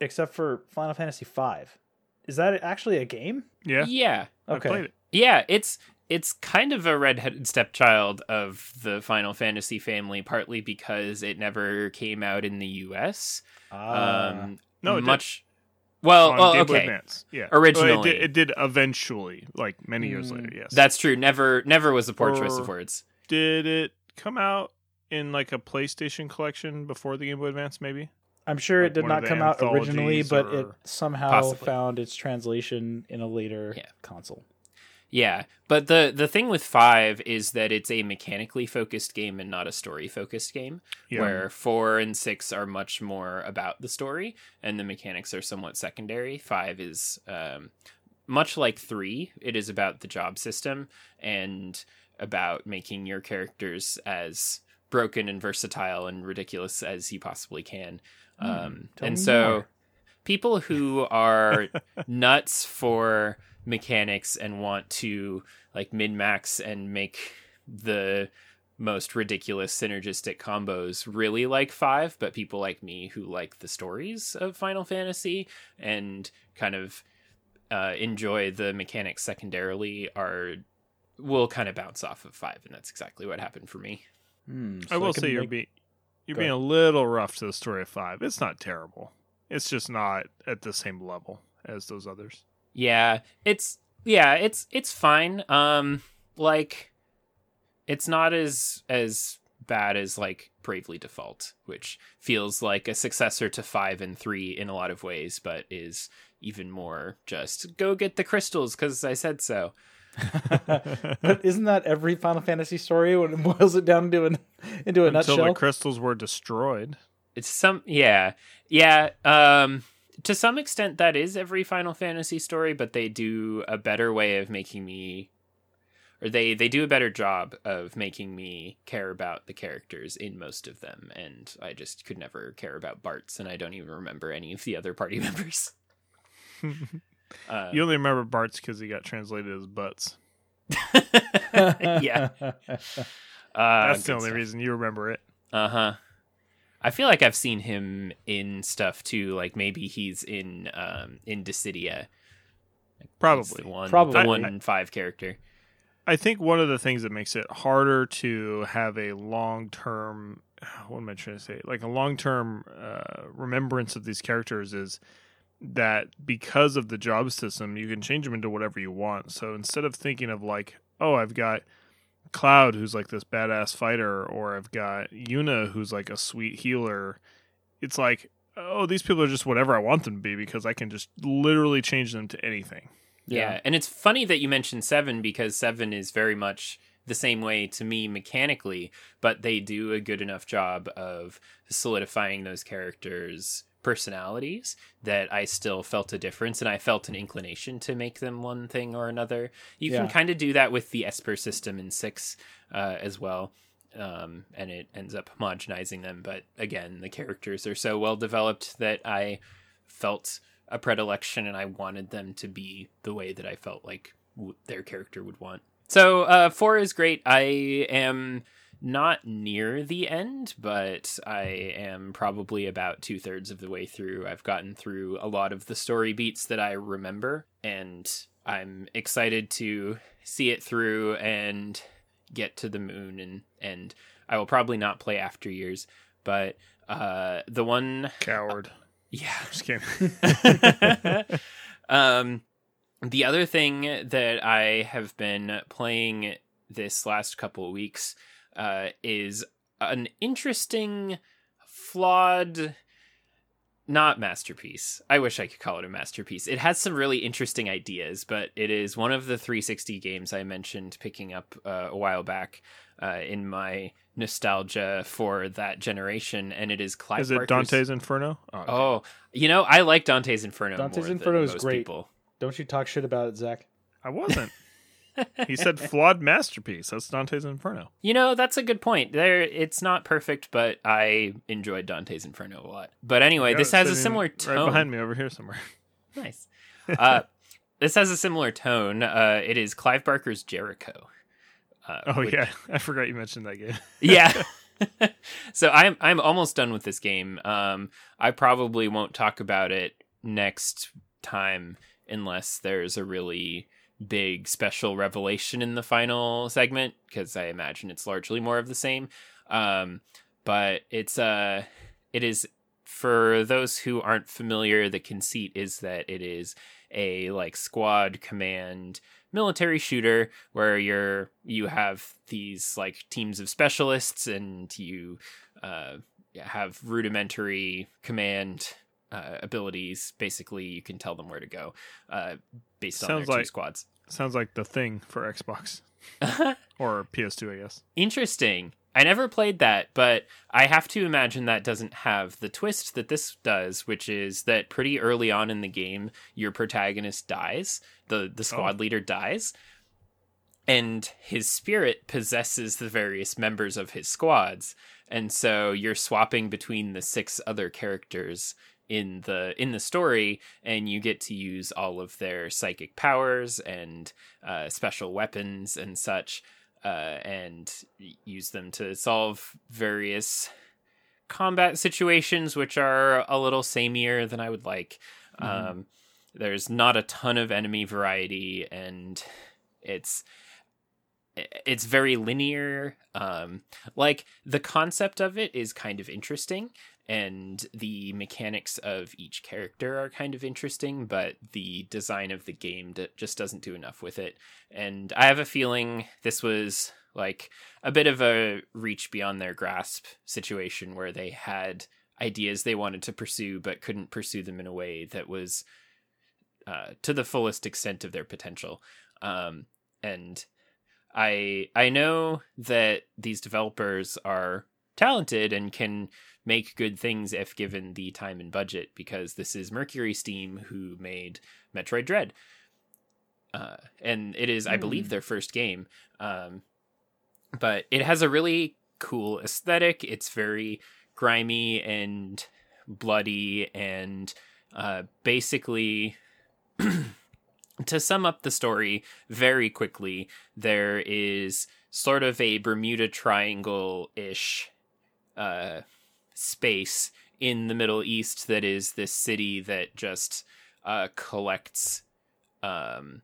except for Final Fantasy V. Is that actually a game? yeah, Yeah. Okay. played it. Yeah, it's it's kind of a redheaded stepchild of the Final Fantasy family, partly because it never came out in the US. Ah. Um No, it did. much well, on well Game Boy okay. Advance. Yeah, Originally. Well, it, did, it did eventually, like many years Mm, later. Yes, That's true. Never never was a poor choice of words. did it come out in like a PlayStation collection before the Game Boy Advance? Maybe. I'm sure like it did one of not the come out originally, anthologies but it or- somehow Possibly. found its translation in a later Yeah. console. Yeah, but the the thing with five is that it's a mechanically focused game and not a story focused game. Yeah. Where four and six are much more about the story, and the mechanics are somewhat secondary. Five is um, much like three. It is about the job system and about making your characters as broken and versatile and ridiculous as you possibly can. Hmm, Um, and so more. People who are nuts for mechanics and want to like min max and make the most ridiculous synergistic combos really like five, but people like me who like the stories of Final Fantasy and kind of uh, enjoy the mechanics secondarily are will kind of bounce off of five, and that's exactly what happened for me. Hmm, I will could say you're make- being you're Go being a little rough to the story of five. It's not terrible. It's just not at the same level as those others. Yeah, it's yeah, it's it's fine. Um like it's not as as bad as like Bravely Default, which feels like a successor to 5 and 3 in a lot of ways, but is even more just go get the crystals cuz I said so. but isn't that every Final Fantasy story when it boils it down into an into a Until nutshell? Until the crystals were destroyed. It's some yeah. Yeah, um to some extent that is every Final Fantasy story, but they do a better way of making me or they they do a better job of making me care about the characters in most of them and I just could never care about Bartz and I don't even remember any of the other party members. Uh, you only remember Bartz because he got translated as Butts. yeah. Uh, That's the only stuff. reason you remember it. Uh huh. I feel like I've seen him in stuff too. Like maybe he's in um in Dissidia. Probably. the one, Probably. the one five character. I think one of the things that makes it harder to have a long term, what am I trying to say? Like a long term uh, remembrance of these characters is that because of the job system, you can change them into whatever you want. So instead of thinking of like, oh, I've got Cloud who's like this badass fighter, or I've got Yuna who's like a sweet healer, it's like, oh, these people are just whatever I want them to be because I can just literally change them to anything. Yeah. and it's funny that you mentioned Seven because Seven is very much the same way to me mechanically, but they do a good enough job of solidifying those characters' personalities that I still felt a difference and I felt an inclination to make them one thing or another. You can kind of do that with the Esper system in six uh, as well. Um, and it ends up homogenizing them. But again, the characters are so well developed that I felt a predilection and I wanted them to be the way that I felt like w- their character would want. So, uh, four is great. I am not near the end, but I am probably about two thirds of the way through. I've gotten through a lot of the story beats that I remember, and I'm excited to see it through and get to the moon. And, and I will probably not play After Years, but uh, the one Coward. yeah. Just kidding. um, the other thing that I have been playing this last couple of weeks uh, is an interesting, flawed, not masterpiece. I wish I could call it a masterpiece. It has some really interesting ideas, but it is one of the 360 games I mentioned picking up uh, a while back uh, in my nostalgia for that generation, and it is Clive Is it Barker's- Dante's Inferno? Oh, okay. Oh, you know, I like Dante's Inferno. Dante's more Inferno than is most great. People. Don't you talk shit about it, Zach. I wasn't. he said flawed masterpiece. That's Dante's Inferno. You know, that's a good point. There, it's not perfect, but I enjoyed Dante's Inferno a lot. But anyway, this has a similar right tone. behind me over here somewhere. Nice. Uh, this has a similar tone. Uh, it is Clive Barker's Jericho. Uh, Oh which- yeah, I forgot you mentioned that game. yeah. so I'm I'm almost done with this game. Um, I probably won't talk about it next time unless there's a really big special revelation in the final segment because I imagine it's largely more of the same. Um, but it's uh it is for those who aren't familiar the conceit is that it is a like squad command military shooter where you're you have these like teams of specialists and you uh, have rudimentary command uh, abilities. Basically, you can tell them where to go uh, based on Sounds their two like- squads. Sounds like the thing for Xbox or PS2, I guess. Interesting. I never played that, but I have to imagine that doesn't have the twist that this does, which is that pretty early on in the game, your protagonist dies, the the squad leader dies, and his spirit possesses the various members of his squads, and so you're swapping between the six other characters in the in the story and you get to use all of their psychic powers and uh, special weapons and such uh, and use them to solve various combat situations, which are a little samier than I would like. Mhm. Um, there's not a ton of enemy variety, and it's it's very linear. Um, like the concept of it is kind of interesting, and the mechanics of each character are kind of interesting, but the design of the game just doesn't do enough with it. And I have a feeling this was like a bit of a reach beyond their grasp situation where they had ideas they wanted to pursue but couldn't pursue them in a way that was uh, to the fullest extent of their potential. Um, and I I know that these developers are talented and can make good things if given the time and budget because this is Mercury Steam who made Metroid Dread. Uh, and it is, I believe, Hmm. their first game. Um, but it has a really cool aesthetic. It's very grimy and bloody, and uh, basically, to sum up the story very quickly, there is sort of a Bermuda Triangle ish uh, space in the Middle East that is this city that just uh, collects um,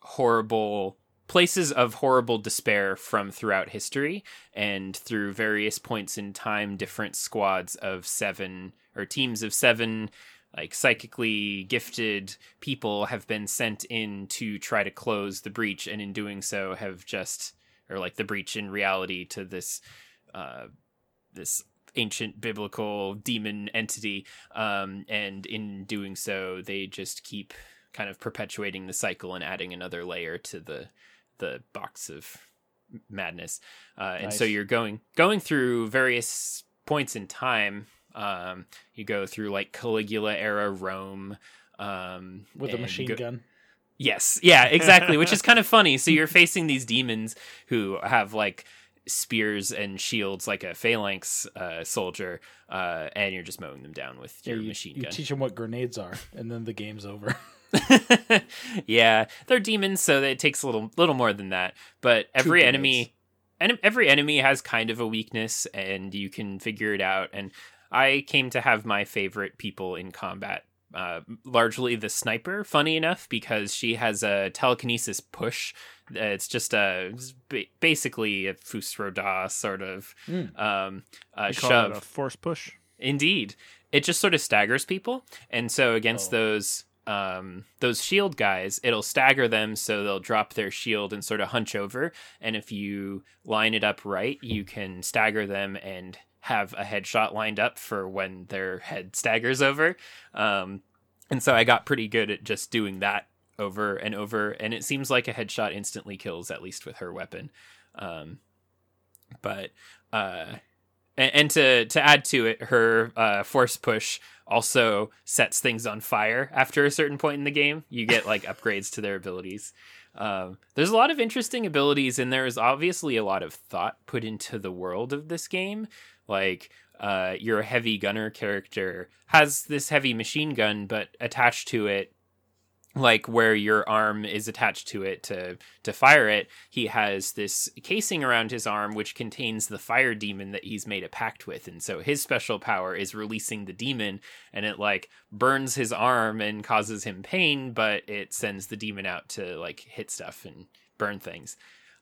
horrible places of horrible despair from throughout history and through various points in time different squads of seven or teams of seven like psychically gifted people have been sent in to try to close the breach and in doing so have just or like the breach in reality to this uh this ancient biblical demon entity um and in doing so they just keep kind of perpetuating the cycle and adding another layer to the the box of madness uh and so you're going going through various points in time um you go through like caligula era rome um with a machine go- gun. Yes, yeah, exactly. Which is kind of funny. So you're facing these demons who have like spears and shields, like a phalanx uh, soldier, uh, and you're just mowing them down with Yeah, your you, machine you gun. teach them what grenades are, and then the game's over. yeah, they're demons, so it takes a little little more than that. But every enemy, and every enemy has kind of a weakness, and you can figure it out. And I came to have my favorite people in combat. Uh, largely the sniper, funny enough, because she has a telekinesis push. Uh, It's just a basically a Fus Ro Dah sort of Mm. um, a They call shove. it a force push. Indeed, it just sort of staggers people, and so against Oh. those um, those shield guys, it'll stagger them, so they'll drop their shield and sort of hunch over. And if you line it up right, you can stagger them and have a headshot lined up for when their head staggers over. Um, and so I got pretty good at just doing that over and over, and it seems like a headshot instantly kills, at least with her weapon. Um, but uh, and, and to to add to it, her uh, force push also sets things on fire after a certain point in the game. You get like upgrades to their abilities. Um, there's a lot of interesting abilities, and there is obviously a lot of thought put into the world of this game. Like uh, your heavy gunner character has this heavy machine gun, but attached to it like where your arm is attached to it to to fire it he has this casing around his arm which contains the fire demon that he's made a pact with. And so his special power is releasing the demon and it like burns his arm and causes him pain but it sends the demon out to like hit stuff and burn things.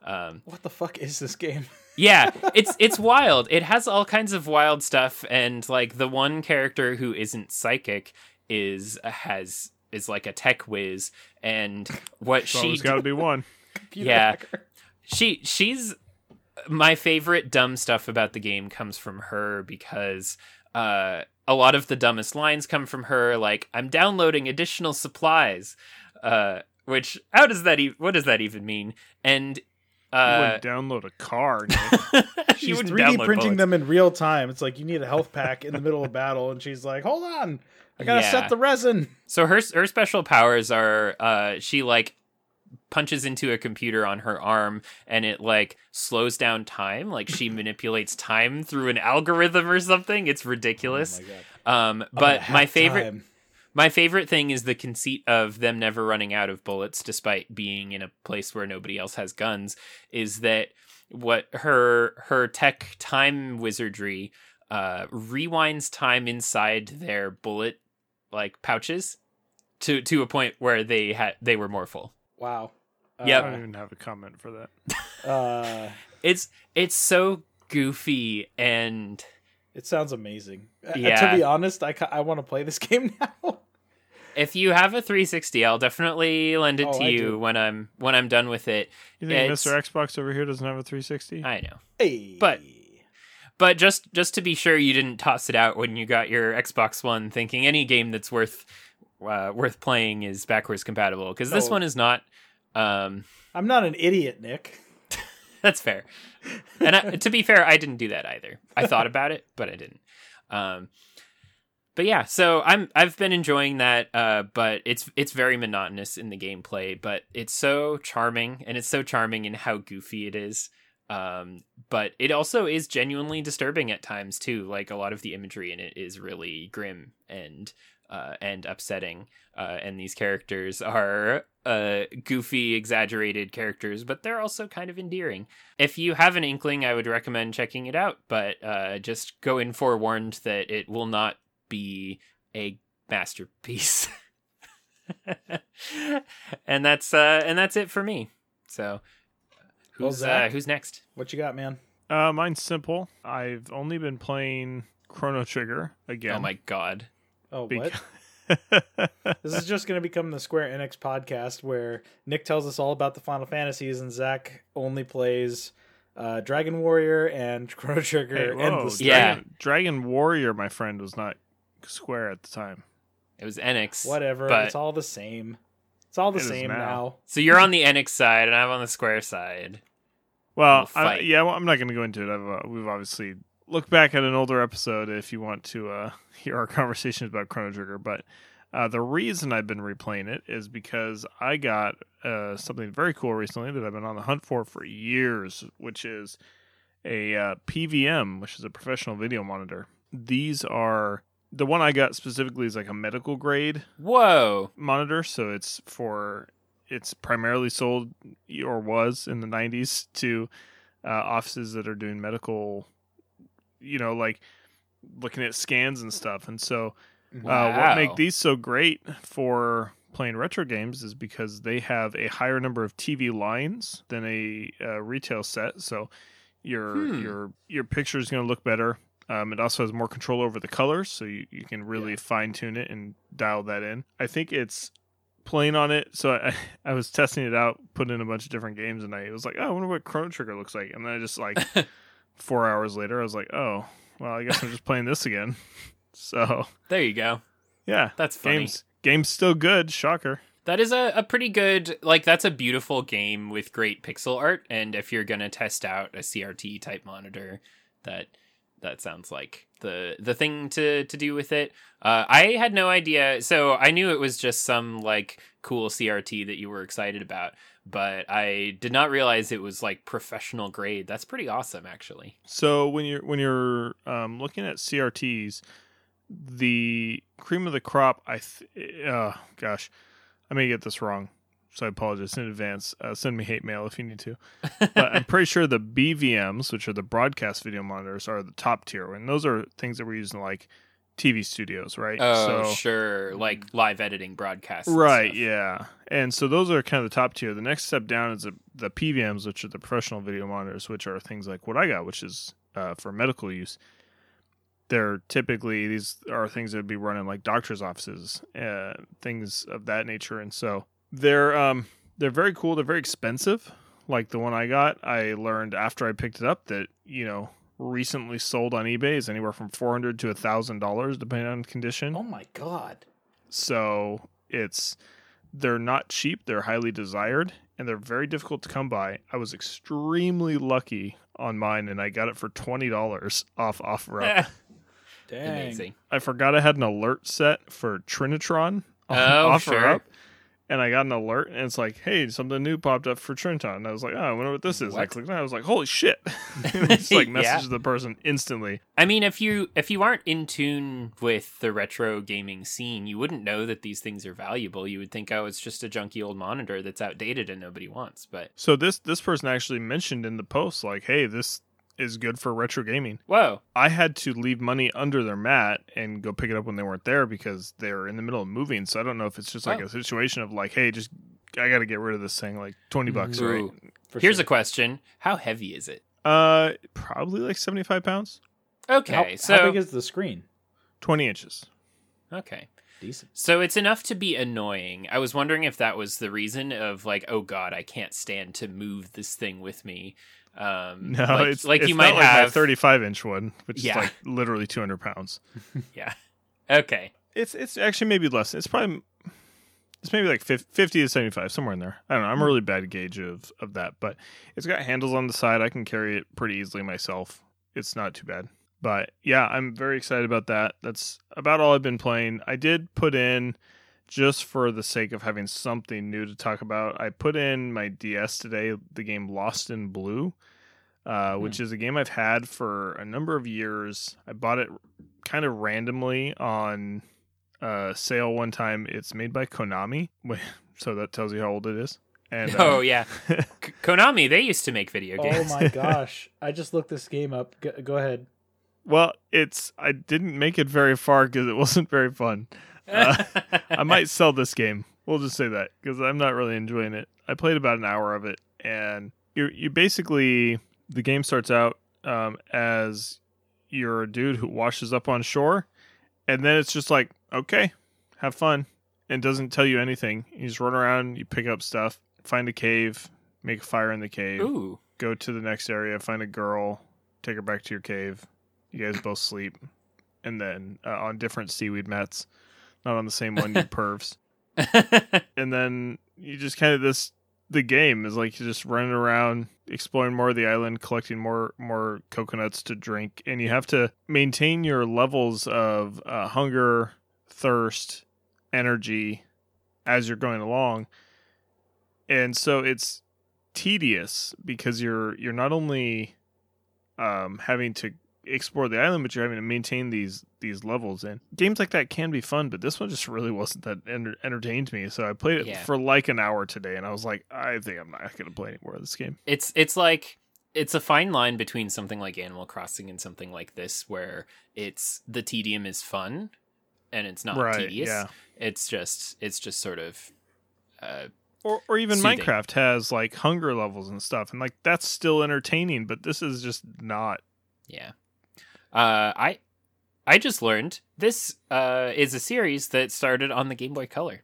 Um What the fuck is this game? yeah it's it's wild. It has all kinds of wild stuff and like the one character who isn't psychic is has is like a tech whiz and what So she has got to be one. Yeah. hacker. she she's my favorite dumb stuff about the game comes from her because uh a lot of the dumbest lines come from her like i'm downloading additional supplies uh which how does that e- what does that even mean and You uh wouldn't download a car. Nick. you She's wouldn't 3D printing bullets. them in real time. It's like you need a health pack in the middle of battle, and she's like, "Hold on, I gotta Yeah. set the resin." So her her special powers are uh she like punches into a computer on her arm and it like slows down time like she manipulates time through an algorithm or something it's ridiculous Oh my um but my favorite time. my favorite thing is the conceit of them never running out of bullets despite being in a place where nobody else has guns is that what her her tech time wizardry uh rewinds time inside their bullet like pouches to to a point where they had they were more full Wow. Yep. I don't even have a comment for that. Uh, uh, it's it's so goofy and it sounds amazing. Uh, Yeah. to be honest, I ca- I want to play this game now. if you have a 360 I'll definitely lend it Oh, to I you do. when I'm when I'm done with it You think It's- Mr. Xbox over here doesn't have a 360? I know hey, But- But just just to be sure you didn't toss it out when you got your Xbox One, thinking any game that's worth uh, worth playing is backwards compatible because this No. one is not. Um, I'm not an idiot, Nick. That's fair. And I, to be fair, I didn't do that either. I thought about it, but I didn't. Um, but yeah, so I'm I've been enjoying that. Uh, but it's it's very monotonous in the gameplay, but it's so charming, and it's so charming in how goofy it is. Um, but it also is genuinely disturbing at times too. Like a lot of the imagery in it is really grim and uh, and upsetting. Uh, and these characters are uh, goofy, exaggerated characters, but they're also kind of endearing. If you have an inkling, I would recommend checking it out, but uh, just go in forewarned that it will not be a masterpiece. and that's uh, and that's it for me. So, Well, who's uh, who's next? What you got, man? Uh, mine's simple. I've only been playing Chrono Trigger again. Oh my god! Oh, Bec- what? This is just going to become the Square Enix podcast where Nick tells us all about the Final Fantasies and Zach only plays uh, Dragon Warrior and Chrono Trigger Hey, whoa, endlessly. Yeah. Dragon, Dragon Warrior, my friend, was not Square at the time. It was Enix. Whatever. But- It's all the same. It's all the It is same now. now. So you're on the Enix side, and I'm on the Square side. Well, I, yeah, well, I'm not going to go into it. I've, uh, we've obviously looked back at an older episode if you want to uh, hear our conversations about Chrono Trigger. But uh, the reason I've been replaying it is because I got uh, something very cool recently that I've been on the hunt for for years, which is a uh, PVM, which is a professional video monitor. These are the one I got specifically is like a medical grade Whoa! monitor, so it's for it's primarily sold or was in the 90s to uh, offices that are doing medical, you know, like looking at scans and stuff. And so, uh, Wow. what make these so great for playing retro games is because they have a higher number of TV lines than a uh, retail set. So your Hmm. your your picture is going to look better. Um, it also has more control over the colors, so you, you can really Yeah. fine tune it and dial that in. I think it's playing on it. So I, I was testing it out, putting in a bunch of different games, and I was like, oh, I wonder what Chrono Trigger looks like. And then I just like four hours later, I was like, oh, well, I guess I'm just playing this again. So there you go. yeah, That's funny. games game's still good. Shocker. That is a, a pretty good like that's a beautiful game with great pixel art and if you're gonna test out a CRT type monitor that that sounds like the the thing to to do with it. Uh, I had no idea so I knew it was just some like cool CRT that you were excited about, but I did not realize it was like professional grade. That's pretty awesome actually. So when you're when you're um, looking at CRTs, the cream of the crop, I th- uh, gosh, I may get this wrong, so I apologize in advance. Uh, send me hate mail if you need to. But I'm pretty sure the BVMs, which are the broadcast video monitors, are the top tier, and those are things that we're using like TV studios, right? Oh, so, sure, like live editing broadcasts. Right, stuff. yeah. And so those are kind of the top tier. The next step down is the, the PVMs, which are the professional video monitors, which are things like what I got, which is uh, for medical use. They're typically, these are things that would be running like doctor's offices, uh, things of that nature. And so they're, um, they're very cool. They're very expensive. Like the one I got, I learned after I picked it up that, you know, recently sold on eBay is anywhere from 400 to a $1,000 depending on condition. Oh my god. So it's they're not cheap, they're highly desired, and they're very difficult to come by. I was extremely lucky on mine and I got it for twenty dollars off OfferUp. Dang. Amazing. I forgot I had an alert set for Trinitron on Oh, OfferUp. sure. And I got an alert, and it's like, "Hey, something new popped up for Trinitron." And I was like, "Oh, I wonder what this is." I clicked on. I was like, "Holy shit!" it's like Yeah. message the person instantly. I mean, if you if you aren't in tune with the retro gaming scene, you wouldn't know that these things are valuable. You would think, oh, it's just a junky old monitor that's outdated and nobody wants. But So this this person actually mentioned in the post, like, "Hey, this is good for retro gaming." whoa, I had to leave money under their mat and go pick it up when they weren't there because they're in the middle of moving. So I don't know if it's just like Oh. a situation of like, hey, just I got to get rid of this thing, like twenty bucks, right? For here's sure. a question: How heavy is it? Uh, probably like seventy five pounds, Okay, how, so how big is the screen? twenty inches. okay, Decent. so it's enough to be annoying. I was wondering if that was the reason of like, oh god, I can't stand to move this thing with me. Um, No, like, it's like it's you might like have thirty five inch one, which Yeah. is like literally two hundred pounds. Yeah. Okay. It's it's actually maybe less. It's probably it's maybe like 50 to 75 somewhere in there i don't know i'm a really bad gauge of of that but it's got handles on the side i can carry it pretty easily myself it's not too bad but yeah i'm very excited about that that's about all i've been playing i did put in just for the sake of having something new to talk about i put in my ds today the game lost in blue uh, which is a game i've had for a number of years i bought it kind of randomly on uh, sale one time. It's made by Konami, so that tells you how old it is. And oh uh, yeah, K- Konami they used to make video games. Oh my gosh! I just looked this game up. Go, go ahead. well, it's I didn't make it very far because it wasn't very fun. Uh, I might sell this game. We'll just say that because I'm not really enjoying it. I played about an hour of it, and you you basically the game starts out um, as you're a dude who washes up on shore, and then it's just like okay, have fun, and doesn't tell you anything. You just run around, you pick up stuff, find a cave, make a fire in the cave, Ooh, go to the next area, find a girl, take her back to your cave. You guys both sleep, and then uh, on different seaweed mats, not on the same one. You pervs, and then you just kind of this. The game is like you're just running around, exploring more of the island, collecting more more coconuts to drink, and you have to maintain your levels of uh, hunger, thirst, energy as you're going along. And so it's tedious because you're you're not only um, having to explore the island, but you're having to maintain these these levels. And games like that can be fun, but this one just really wasn't that enter- entertained me. So I played it Yeah. for like an hour today, and I was like, I think I'm not going to play any more of this game. it's it's like it's a fine line between something like Animal Crossing and something like this, where it's the tedium is fun and it's not Right, tedious. yeah. It's just it's just sort of uh, Or or even Soothing. Minecraft has like hunger levels and stuff, and like that's still entertaining, but this is just not. Yeah. Uh, I I just learned this uh, is a series that started on the Game Boy Color.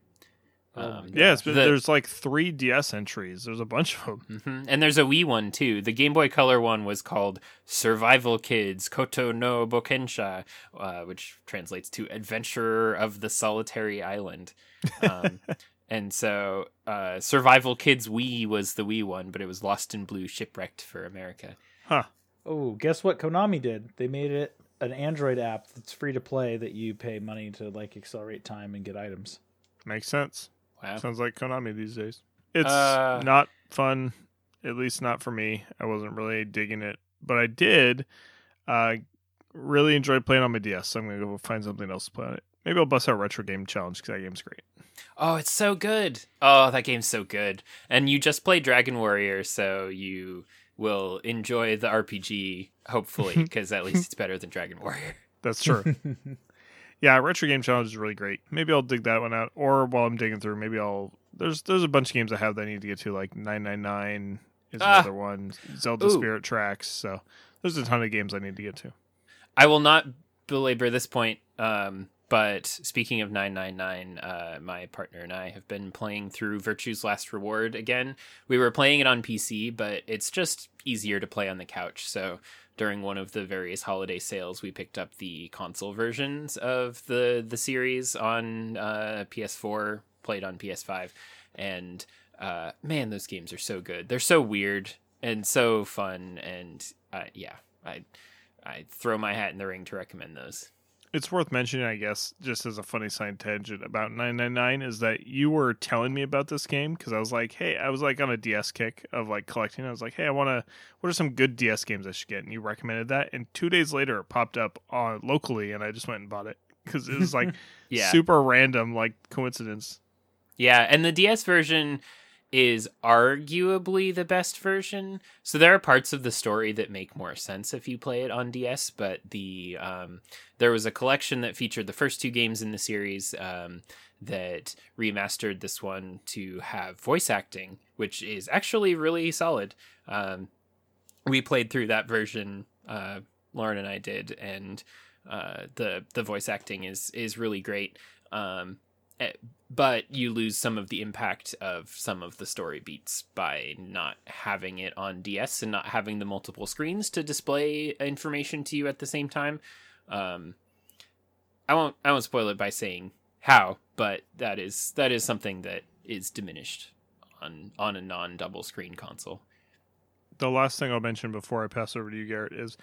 Oh Um, God. Yeah, it's been, The- there's like three DS entries. There's a bunch of them. hmm And there's a Wii one too. The Game Boy Color one was called Survival Kids Koto no Bokensha, uh, which translates to Adventurer of the Solitary Island. Um, and so uh, Survival Kids Wii was the Wii one, but it was Lost in Blue Shipwrecked for America. Huh. Oh, guess what Konami did? They made it an Android app that's free to play that you pay money to like accelerate time and get items. Makes sense. Wow. Sounds like Konami these days. It's Uh, not fun, at least not for me. I wasn't really digging it, but I did uh, really enjoy playing on my DS. So I'm gonna go find something else to play on it. Maybe I'll bust out Retro Game Challenge because that game's great. Oh, it's so good. Oh, that game's so good. And you just played Dragon Warrior, so you will enjoy the RPG, hopefully, because at least it's better than Dragon Warrior. That's true. yeah, Retro Game Challenge is really great. Maybe I'll dig that one out, or while I'm digging through, maybe I'll. There's there's a bunch of games I have that I need to get to, like 999 is Ah. another one, Zelda Ooh. Spirit Tracks. So there's a ton of games I need to get to. I will not belabor this point, um, but speaking of 999, uh, my partner and I have been playing through Virtue's Last Reward again. We were playing it on PC, but it's just easier to play on the couch. So during one of the various holiday sales, we picked up the console versions of the the series on uh, PS4, played on PS5, and uh, man, those games are so good. They're so weird and so fun, and uh, yeah, I I throw my hat in the ring to recommend those. It's worth mentioning, I guess, just as a funny side tangent about 999 is that you were telling me about this game because I was like, hey, I was like on a DS kick of like collecting. I was like, hey, I want to. What are some good DS games I should get? And you recommended that, and two days later it popped up on locally, and I just went and bought it because it was like Yeah, super random, like coincidence. yeah, and the DS version is arguably the best version. So there are parts of the story that make more sense if you play it on DS, but the um, there was a collection that featured the first two games in the series um, that remastered this one to have voice acting, which is actually really solid. Um, we played through that version, uh, Lauren and I did, and uh, the the voice acting is is really great. Um, but you lose some of the impact of some of the story beats by not having it on DS and not having the multiple screens to display information to you at the same time. Um, I won't I won't spoil it by saying how, but that is that is something that is diminished on on a non double screen console. The last thing I'll mention before I pass over to you, Garrett, is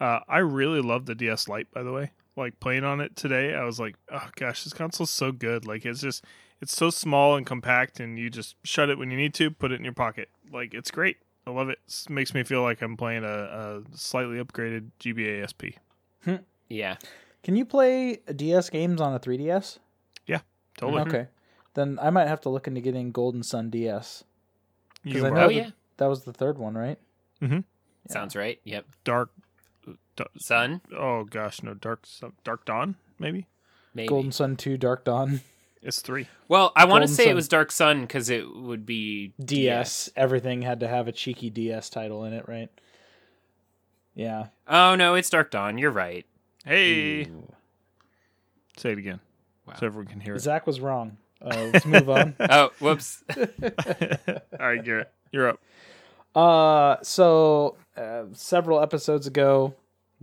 uh, I really love the DS Lite. By the way, like playing on it today, I was like, oh gosh, this console's so good. Like it's just it's so small and compact, and you just shut it when you need to, put it in your pocket. Like it's great. I love it. It makes me feel like I'm playing a, a slightly upgraded GBA SP. Hmm. Yeah. Can you play DS games on a 3DS? Yeah, totally. Okay. Mm-hmm. Then I might have to look into getting Golden Sun DS. You 'Cause can I know Oh that- yeah. That was the third one, right? Yeah. Sounds right. Yep. Dark. D- Sun, Oh gosh, no dark. Dark Dawn, maybe. maybe. Golden Sun 2 Dark Dawn It's three. Well, I want to Golden say Sun. it was Dark Sun because it would be DS. Everything had to have a cheeky DS title in it, right? Yeah. Oh no, it's Dark Dawn. You're right. Hey, Ooh. say it again, Wow. so everyone can hear it. Zach was wrong. Uh, let's move on. Oh, whoops. All right, Garrett, you're up. Uh, so uh, several episodes ago,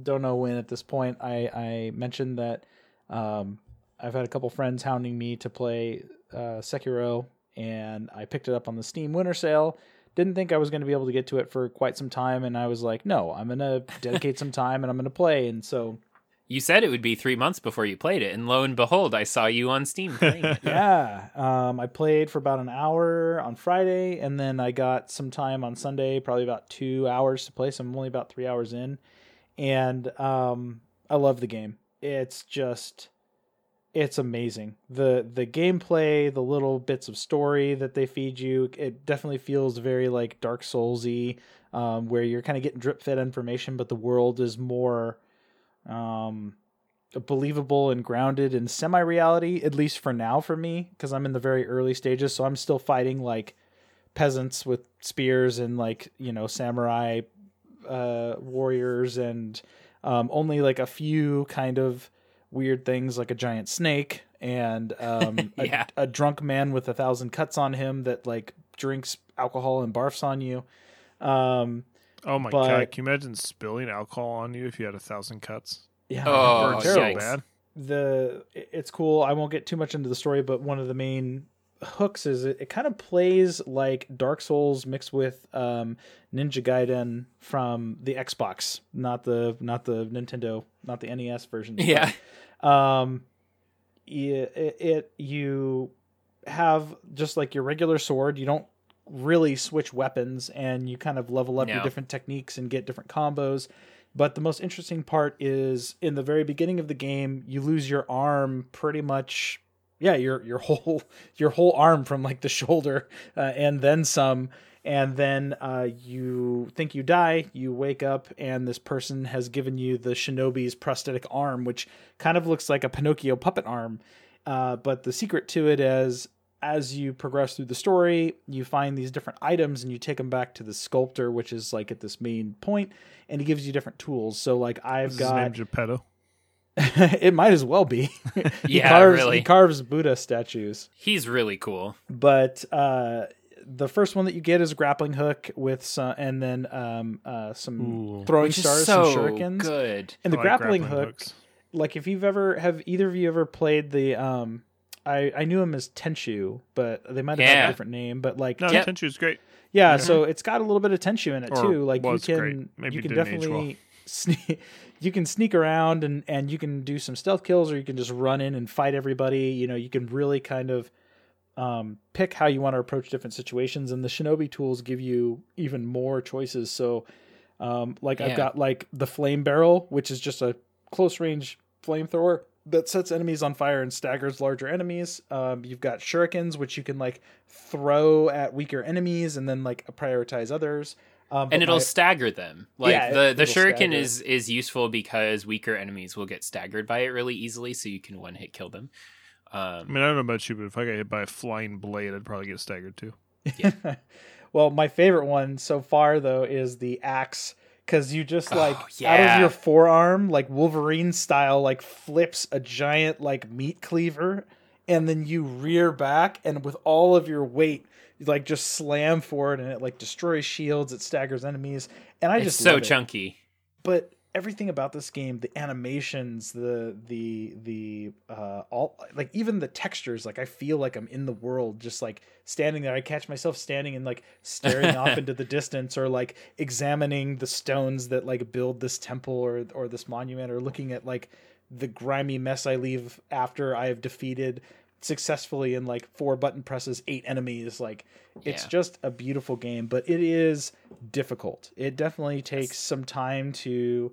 don't know when at this point, I I mentioned that um, I've had a couple friends hounding me to play uh, Sekiro, and I picked it up on the Steam Winter Sale. Didn't think I was going to be able to get to it for quite some time, and I was like, no, I'm going to dedicate some time and I'm going to play. And so, You said it would be three months before you played it, and lo and behold, I saw you on Steam playing it. yeah, um, I played for about an hour on Friday, and then I got some time on Sunday, probably about two hours to play. So I'm only about three hours in, and um, I love the game. It's just, it's amazing. the The gameplay, the little bits of story that they feed you, it definitely feels very like Dark Soulsy, um, where you're kind of getting drip fed information, but the world is more. Um, believable and grounded in semi reality, at least for now for me, because I'm in the very early stages. So I'm still fighting like peasants with spears and like, you know, samurai uh, warriors and um, only like a few kind of weird things like a giant snake and um, Yeah. a, a drunk man with a thousand cuts on him that like drinks alcohol and barfs on you. Um, Oh my But- god! Can you imagine spilling alcohol on you if you had a thousand cuts? yeah, Oh, Burns terrible. yikes. bad. the it's cool. I won't get too much into the story, but one of the main hooks is it, it kind of plays like Dark Souls mixed with um, Ninja Gaiden from the Xbox, not the not the Nintendo, not the NES version. Yeah. Um, it, it, it you have just like your regular sword. You don't really switch weapons, and you kind of level up your different techniques and get different combos. But the most interesting part is in the very beginning of the game, you lose your arm pretty much. Yeah, your your whole your whole arm from like the shoulder uh, and then some. And then uh, you think you die, you wake up, and this person has given you the shinobi's prosthetic arm, which kind of looks like a Pinocchio puppet arm. Uh, but the secret to it is as you progress through the story, you find these different items and you take them back to the sculptor, which is like at this main point, and he gives you different tools. So like I've Is his name got Geppetto? it might as well be. he Yeah, carves, really. He carves Buddha statues, He's really cool. but uh, the first one that you get is a grappling hook with some, and then um, uh, some Ooh. throwing Which stars, is so some shurikens, good. and the like grappling, hook. hooks. Like if you've ever have either of you ever played the um. I, I knew him as Tenchu, but they might have had a different name. But like, No, Yep. Tenchu's great. yeah, Yeah. so it's got a little bit of Tenchu in it Or too. Like you can great. Maybe you can didn't age definitely you can sneak around and and you can do some stealth kills or you can just run in and fight everybody. You know, you can really kind of um, pick how you want to approach different situations, and the Shinobi tools give you even more choices. So, um, like I've got like the flame barrel, which is just a close range flamethrower that sets enemies on fire and staggers larger enemies. Um, you've got shurikens, which you can like throw at weaker enemies and then like prioritize others. Um, and it'll my- stagger them. Like Yeah, the the it'll shuriken stagger. is is useful because weaker enemies will get staggered by it really easily, so you can one hit kill them. I Um, mean, I don't know about you, but if I got hit by a flying blade, I'd probably get staggered too. Yeah. well, my favorite one so far though is the axe because you just Oh, like out of your forearm, like Wolverine style, like flips a giant like meat cleaver, and then you rear back and with all of your weight, you like just slam forward and it like destroys shields, it staggers enemies, and I it's just so love it. chunky. But everything about this game the animations the the the uh all like even the textures like i feel like i'm in the world just like standing there i catch myself standing and like staring off into the distance or like examining the stones that like build this temple or or this monument or looking at like the grimy mess i leave after i have defeated successfully in like four button presses eight enemies like it's Yeah. just a beautiful game but it is difficult it definitely takes some time to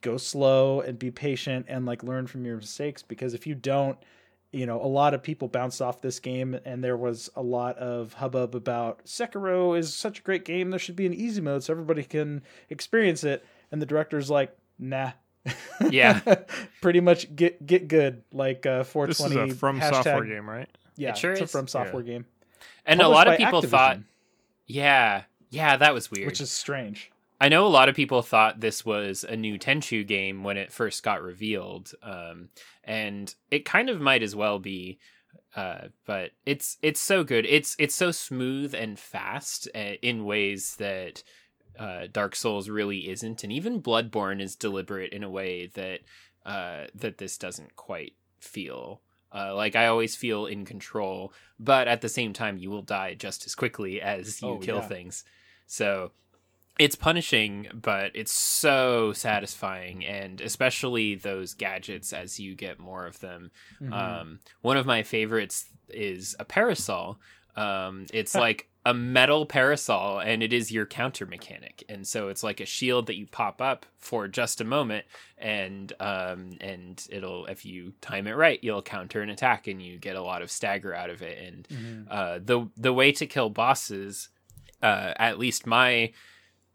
go slow and be patient and like learn from your mistakes because if you don't you know a lot of people bounced off this game and there was a lot of hubbub about Sekiro is such a great game there should be an easy mode so everybody can experience it and the director's like nah Yeah. pretty much get get good like uh This 420 is a From hashtag- Software game, right? yeah It sure it's a from software game And a lot of people Activision, thought, yeah, yeah, that was weird. which is strange I know a lot of people thought this was a new Tenchu game when it first got revealed, um, and it kind of might as well be. Uh, but it's it's so good. It's it's so smooth and fast uh, in ways that uh, Dark Souls really isn't, and even Bloodborne is deliberate in a way that uh, that this doesn't quite feel. Uh, like I always feel in control, but at the same time, you will die just as quickly as you Oh, kill yeah. things. So it's punishing, but it's so satisfying, and especially those gadgets as you get more of them. Mhm. Um, one of my favorites is a parasol. Um, it's like a metal parasol, and it is your counter mechanic, and so it's like a shield that you pop up for just a moment, and um, and it'll if you time it right, you'll counter an attack, and you get a lot of stagger out of it, and Mhm. uh, the the way to kill bosses, uh, at least my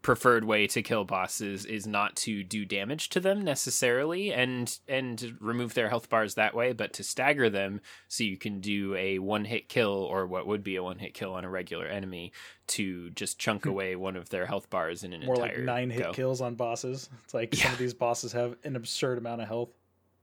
preferred way to kill bosses is not to do damage to them necessarily and and remove their health bars that way but to stagger them so you can do a one hit kill or what would be a one hit kill on a regular enemy to just chunk away one of their health bars in an Hmm. more entire like nine hit go. kills on bosses it's like some of these bosses have an absurd amount of health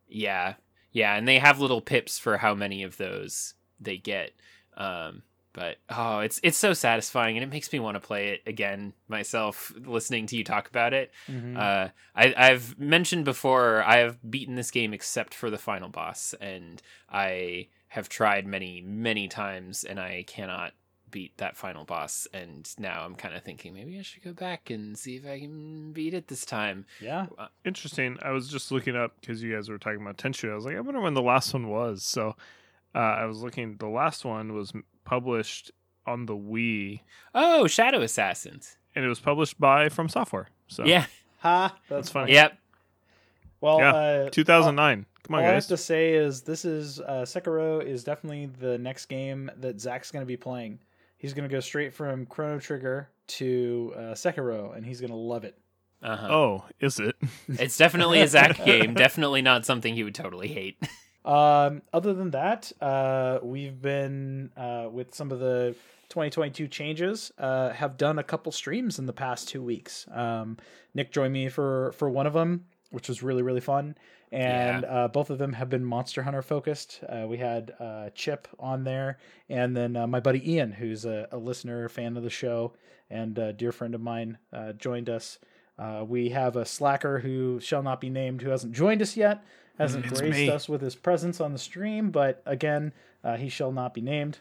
Yeah. Yeah, and they have little pips for how many of those they get. Um but oh, it's it's so satisfying and it makes me want to play it again myself listening to you talk about it. Mhm. Uh I I've mentioned before I have beaten this game except for the final boss and I have tried many many times and I cannot beat that final boss and now I'm kind of thinking maybe I should go back and see if I can beat it this time. yeah Interesting. I was just looking up because you guys were talking about Tenchu. I was like, I wonder when the last one was. So uh, I was looking. The last one was m- published on the Wii, Oh, Shadow Assassins. and it was published by From Software. So Yeah. ha that's, That's funny funny. Yep. well Yeah, uh 2009. Come on, guys. all I guys. have to say is this is uh, Sekiro is definitely the next game that Zach's going to be playing. He's going to go straight from Chrono Trigger to uh, Sekiro, and he's going to love it. Uh-huh. Oh, is it? It's definitely a Zach game. Definitely not something he would totally hate. Um, other than that, uh, we've been uh, with some of the 2022 changes. Uh, have done a couple streams in the past two weeks. Um, Nick joined me for for one of them, which was really really fun. And uh, both of them have been Monster Hunter focused. Uh, we had uh, Chip on there, and then uh, my buddy Ian, who's a, a listener, fan of the show, and a dear friend of mine, uh, joined us. Uh, we have a slacker who shall not be named, who hasn't joined us yet, hasn't It's graced me. us with his presence on the stream, but again, uh, he shall not be named.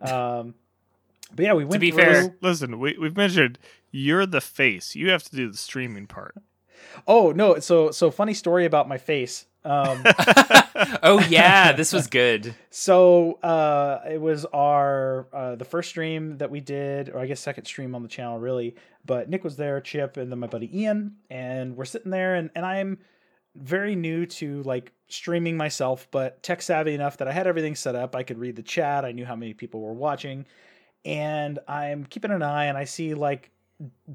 Um, but yeah, we went to be through. fair- Listen, we, we've mentioned you're the face. You have to do the streaming part. Oh no! So so funny story about my face. Um, oh yeah, this was good. so uh, it was our uh, the first stream that we did, or I guess second stream on the channel, really. But Nick was there, Chip, and then my buddy Ian, and we're sitting there, and and I'm very new to like streaming myself, but tech savvy enough that I had everything set up. I could read the chat. I knew how many people were watching, and I'm keeping an eye, and I see like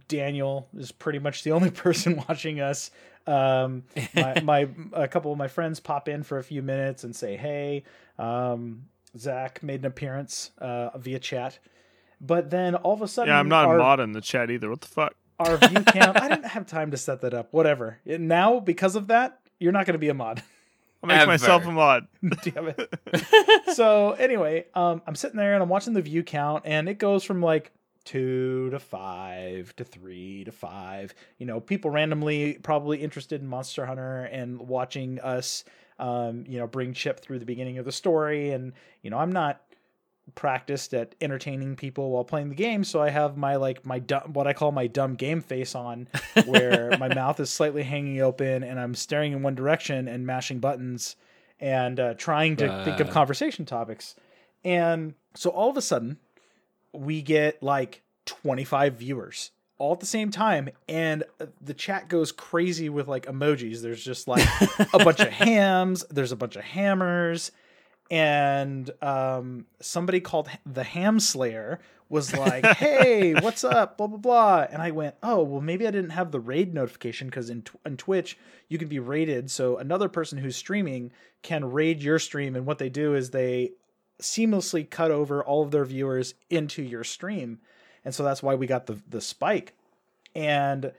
Daniel is pretty much the only person watching us. Um, my, my a couple of my friends pop in for a few minutes and say hey. Um, Zach made an appearance uh, via chat, but then all of a sudden, Yeah, I'm not our, a mod in the chat either. What the fuck? Our view count. I didn't have time to set that up. Whatever. Now because of that, you're not going to be a mod. I'll make Ever. myself a mod. Damn it. so anyway, um, I'm sitting there and I'm watching the view count, and it goes from like two to five to three to five. You know, people randomly probably interested in Monster Hunter and watching us, um, you know, bring Chip through the beginning of the story. And, you know, I'm not practiced at entertaining people while playing the game. So i have my like my dumb what i call my dumb game face on where my mouth is slightly hanging open and i'm staring in one direction and mashing buttons and uh, trying to think of Uh. conversation topics. And so all of a sudden we get like 25 viewers all at the same time. And uh, the chat goes crazy with like emojis. There's just like a bunch of hams there's a bunch of hammers and um, somebody called the ham slayer was like hey what's up? Blah blah blah. And i went oh well maybe i didn't have the raid notification because in, tw- in twitch you can be raided so another person who's streaming can raid your stream. And what they do is they seamlessly cut over all of their viewers into your stream. And so that's why we got the the spike. And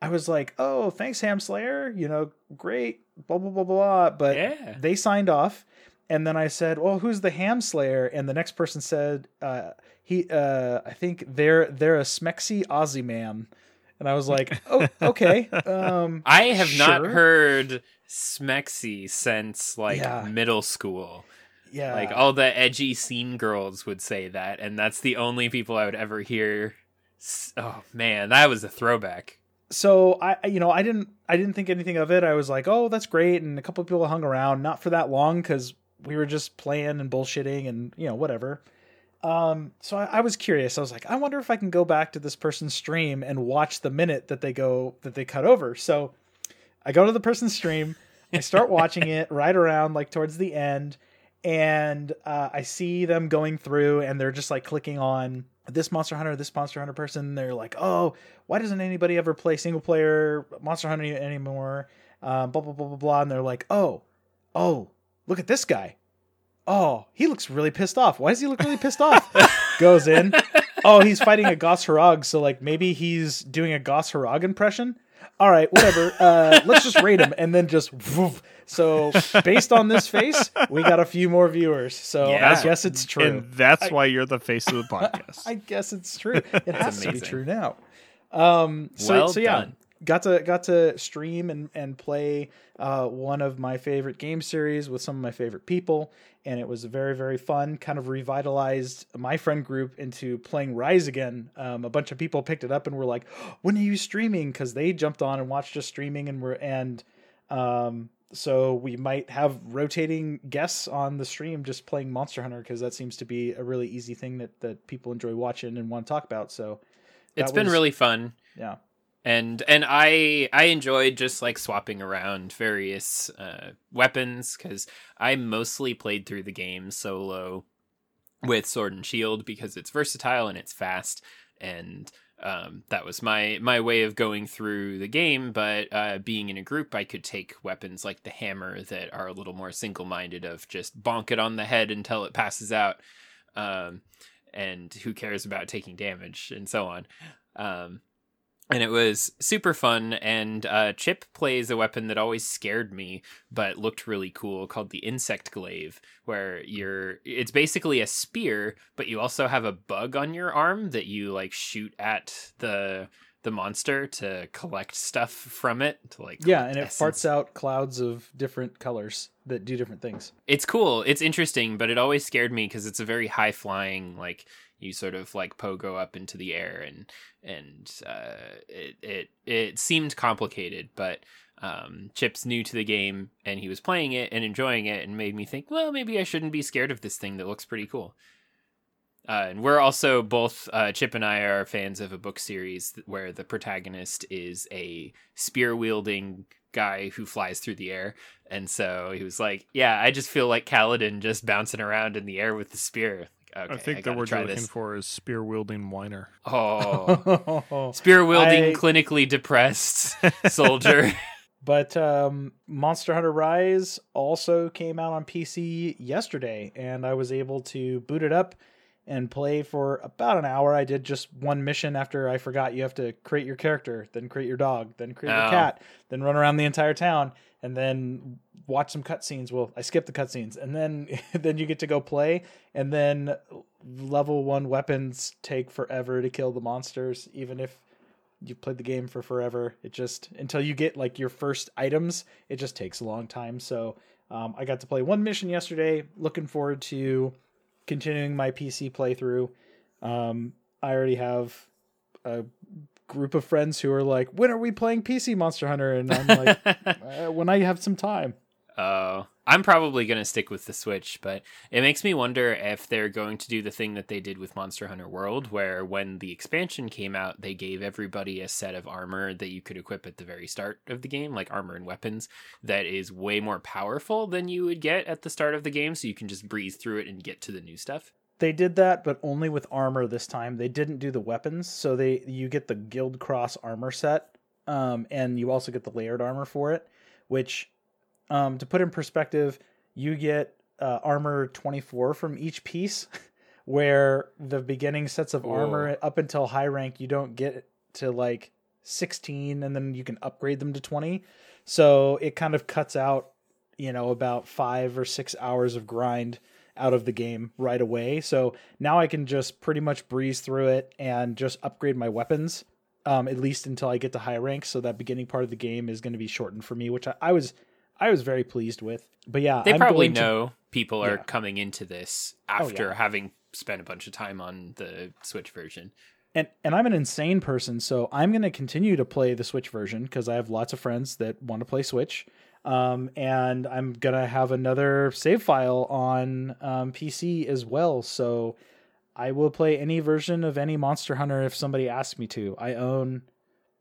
i was like oh thanks ham slayer. You know great blah blah blah blah. But Yeah. they signed off and then i said well who's the ham slayer and the next person said uh he uh i think they're they're a smexy aussie man and i was like oh okay um I have not heard Smexy since like Yeah. middle school. yeah Like all the edgy scene girls would say that, and that's the only people I would ever hear. Oh man, that was a throwback. so I I- you know I didn't I didn't think anything of it. I was like, oh, that's great, and a couple of people hung around, not for that long because we were just playing and bullshitting and you know whatever. Um, so I, I was curious. I was like, I wonder if I can go back to this person's stream and watch the minute that they go that they cut over. So I go to the person's stream, I start watching it right around like towards the end, and uh, I see them going through, and they're just like clicking on this Monster Hunter, this Monster Hunter person. They're like, oh, why doesn't anybody ever play single player Monster Hunter anymore? Um, blah blah blah blah blah. And they're like, oh, oh, look at this guy. Oh, he looks really pissed off. Why does he look really pissed off? Goes in. Oh, he's fighting a Goss Harag, so like maybe he's doing a Goss Harag impression. All right, whatever. Uh, let's just rate him and then just. Woof. So based on this face, we got a few more viewers. So Yeah. I guess it's true. And that's why you're the face of the podcast. I guess it's true. It has to be true now. Um, so, Well so yeah, done. Got to got to stream and and play uh, one of my favorite game series with some of my favorite people, and it was very very fun. Kind of revitalized my friend group into playing Rise again. Um, a bunch of people picked it up and were like, "When are you streaming?" Because they jumped on and watched us streaming, and were and um, so we might have rotating guests on the stream just playing Monster Hunter because that seems to be a really easy thing that that people enjoy watching and want to talk about. So It's that been really fun. yeah. And and i i enjoyed just like swapping around various uh weapons because i mostly played through the game solo with sword and shield because it's versatile and it's fast. And um, that was my my way of going through the game but uh, being in a group i could take weapons like the hammer that are a little more single-minded of just bonk it on the head until it passes out um, and who cares about taking damage and so on. Um, and it was super fun and uh, chip plays a weapon that always scared me but looked really cool called the insect glaive where you're it's basically a spear but you also have a bug on your arm that you like shoot at the the monster to collect stuff from it to like Yeah, and it essence. farts out clouds of different colors that do different things. it's cool it's interesting but it always scared me because it's a very high flying like you sort of like pogo up into the air and and uh, it it it seemed complicated but um, Chip's new to the game and he was playing it and enjoying it and made me think well maybe I shouldn't be scared of this thing that looks pretty cool uh, and we're also both uh, Chip and I are fans of a book series where the protagonist is a spear wielding guy who flies through the air. And so he was like, "Yeah, I just feel like Kaladin just bouncing around in the air with the spear." Like, okay, I think the word try you're looking this. for is spear wielding whiner. Oh, spear wielding, I- clinically depressed soldier. But um, Monster Hunter Rise also came out on PC yesterday, and I was able to boot it up and play for about an hour. I did just one mission after I forgot you have to create your character, then create your dog, then create your Oh. cat, then run around the entire town. And then watch some cutscenes. Well, I skip the cutscenes, and then then you get to go play, and then level one weapons take forever to kill the monsters, even if you've played the game for forever. It just until you get like your first items, it just takes a long time. So um, I got to play one mission yesterday. Looking forward to continuing my PC playthrough. Um, I already have a group of friends who are like, "When are we playing PC Monster Hunter?" And I'm like, uh, "When I have some time." Oh, I'm probably going to stick with the Switch, but it makes me wonder if they're going to do the thing that they did with Monster Hunter World, where when the expansion came out, they gave everybody a set of armor that you could equip at the very start of the game, like armor and weapons, that is way more powerful than you would get at the start of the game, so you can just breeze through it and get to the new stuff. They did that, but only with armor this time. They didn't do the weapons, so they you get the Guild Cross armor set, um, and you also get the layered armor for it, which um, to put in perspective, you get uh, armor 24 from each piece, where the beginning sets of armor up until high rank, you don't get to like 16, and then you can upgrade them to 20. So it kind of cuts out, you know, about five or six hours of grind out of the game right away. So now I can just pretty much breeze through it and just upgrade my weapons, um, at least until I get to high rank. So that beginning part of the game is going to be shortened for me, which I, I was I was very pleased with. But yeah, they I'm probably going to- know people are Yeah. coming into this Oh, after yeah. having spent a bunch of time on the Switch version. and and I'm an insane person, so I'm going to continue to play the Switch version because I have lots of friends that want to play Switch. Um, and I'm gonna have another save file on um, PC as well, so I will play any version of any Monster Hunter if somebody asks me to. I own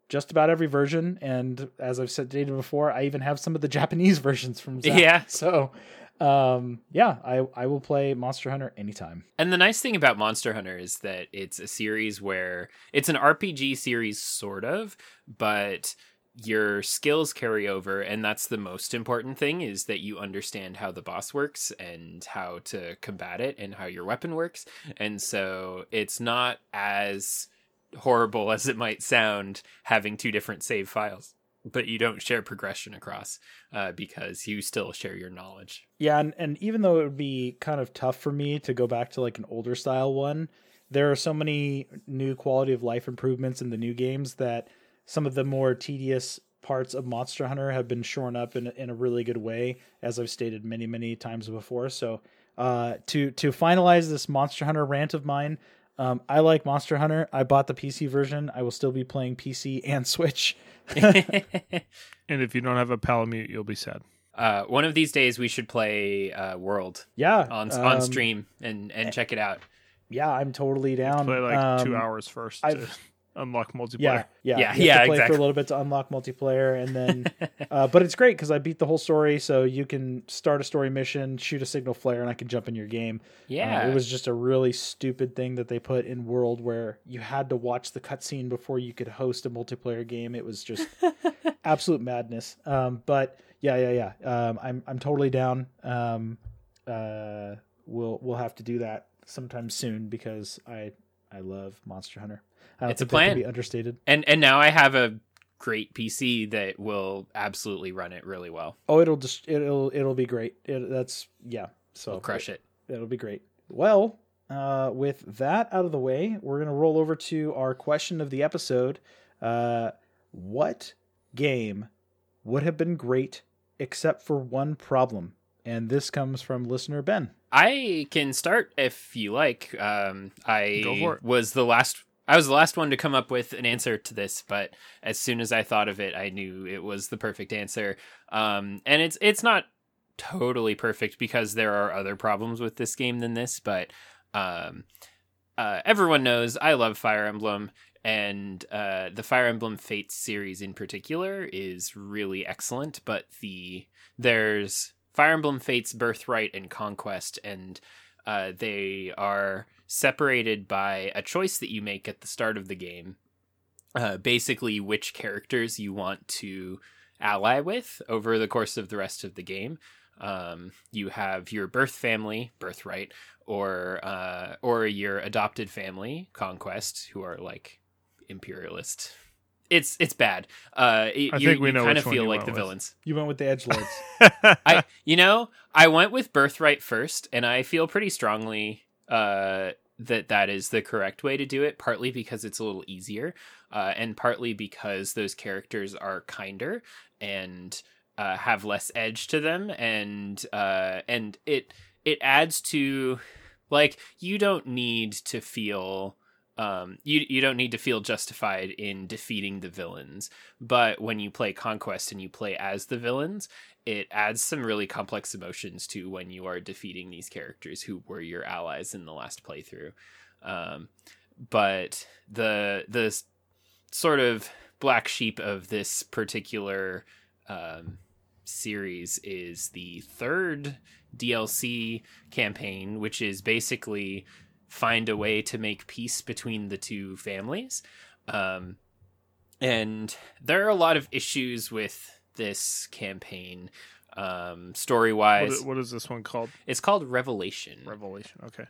just about every version, and as I've said before, I even have some of the Japanese versions from Zap. Yeah. So, um, yeah, I I will play Monster Hunter anytime. And the nice thing about Monster Hunter is that it's a series where it's an RPG series, sort of, but your skills carry over and that's the most important thing is that you understand how the boss works and how to combat it and how your weapon works. And so it's not as horrible as it might sound having two different save files but you don't share progression across uh, because you still share your knowledge. Yeah, and, and even though it would be kind of tough for me to go back to like an older style one, there are so many new quality of life improvements in the new games that some of the more tedious parts of Monster Hunter have been shorn up in in a really good way, as I've stated many many times before. So, uh, to to finalize this Monster Hunter rant of mine, um, I like Monster Hunter. I bought the PC version. I will still be playing PC and Switch. And if you don't have a Palamute, you'll be sad. Uh, one of these days we should play uh, World Yeah, on um, on stream and and check it out. Yeah, I'm totally down. Play like two Um, hours first I've- to unlock multiplayer. Yeah, yeah, Yeah, you have yeah, to play exactly. for a little bit to unlock multiplayer, and then, uh, but it's great because I beat the whole story, so you can start a story mission, shoot a signal flare, and I can jump in your game. Uh, Yeah, it was just a really stupid thing that they put in World where you had to watch the cutscene before you could host a multiplayer game. It was just absolute madness. Um, but yeah, yeah, yeah. Um, I'm I'm totally down. Um, uh, we'll we'll have to do that sometime soon because I I love Monster Hunter. It's a think that can plan. be understated. and and now I have a great PC that will absolutely run it really well. Oh, it'll just it'll it'll be great. It, that's yeah. So We'll crush it. It'll be great. Well, uh, with that out of the way, we're gonna roll over to our question of the episode. Uh, what game would have been great except for one problem? And this comes from listener Ben. I can start if you like. Um, I Go for it. was the last. I was the last one to come up with an answer to this, but as soon as I thought of it, I knew it was the perfect answer. Um, and it's it's not totally perfect because there are other problems with this game than this, but um, uh, everyone knows I love Fire Emblem, and uh, the Fire Emblem Fates series in particular is really excellent. But the there's Fire Emblem Fates Birthright and Conquest, and uh, they are separated by a choice that you make at the start of the game. Uh, basically, which characters you want to ally with over the course of the rest of the game. Um, you have your birth family, birthright, or uh, or your adopted family, conquest, who are like imperialist it's it's bad. Uh, y- I you, think we you know kind of feel like the with. villains. You went with the edge lords. I you know I went with Birthright first, and I feel pretty strongly uh, that that is the correct way to do it. Partly because it's a little easier, uh, and partly because those characters are kinder and uh, have less edge to them, and uh, and it it adds to like you don't need to feel um, you you don't need to feel justified in defeating the villains, but when you play Conquest and you play as the villains, it adds some really complex emotions to when you are defeating these characters who were your allies in the last playthrough. Um, but the the sort of black sheep of this particular um, series is the third DLC campaign, which is basically find a way to make peace between the two families. Um, and there are a lot of issues with this campaign, um, story wise i- what is this one called? It's called Revelation. Revelation. Okay.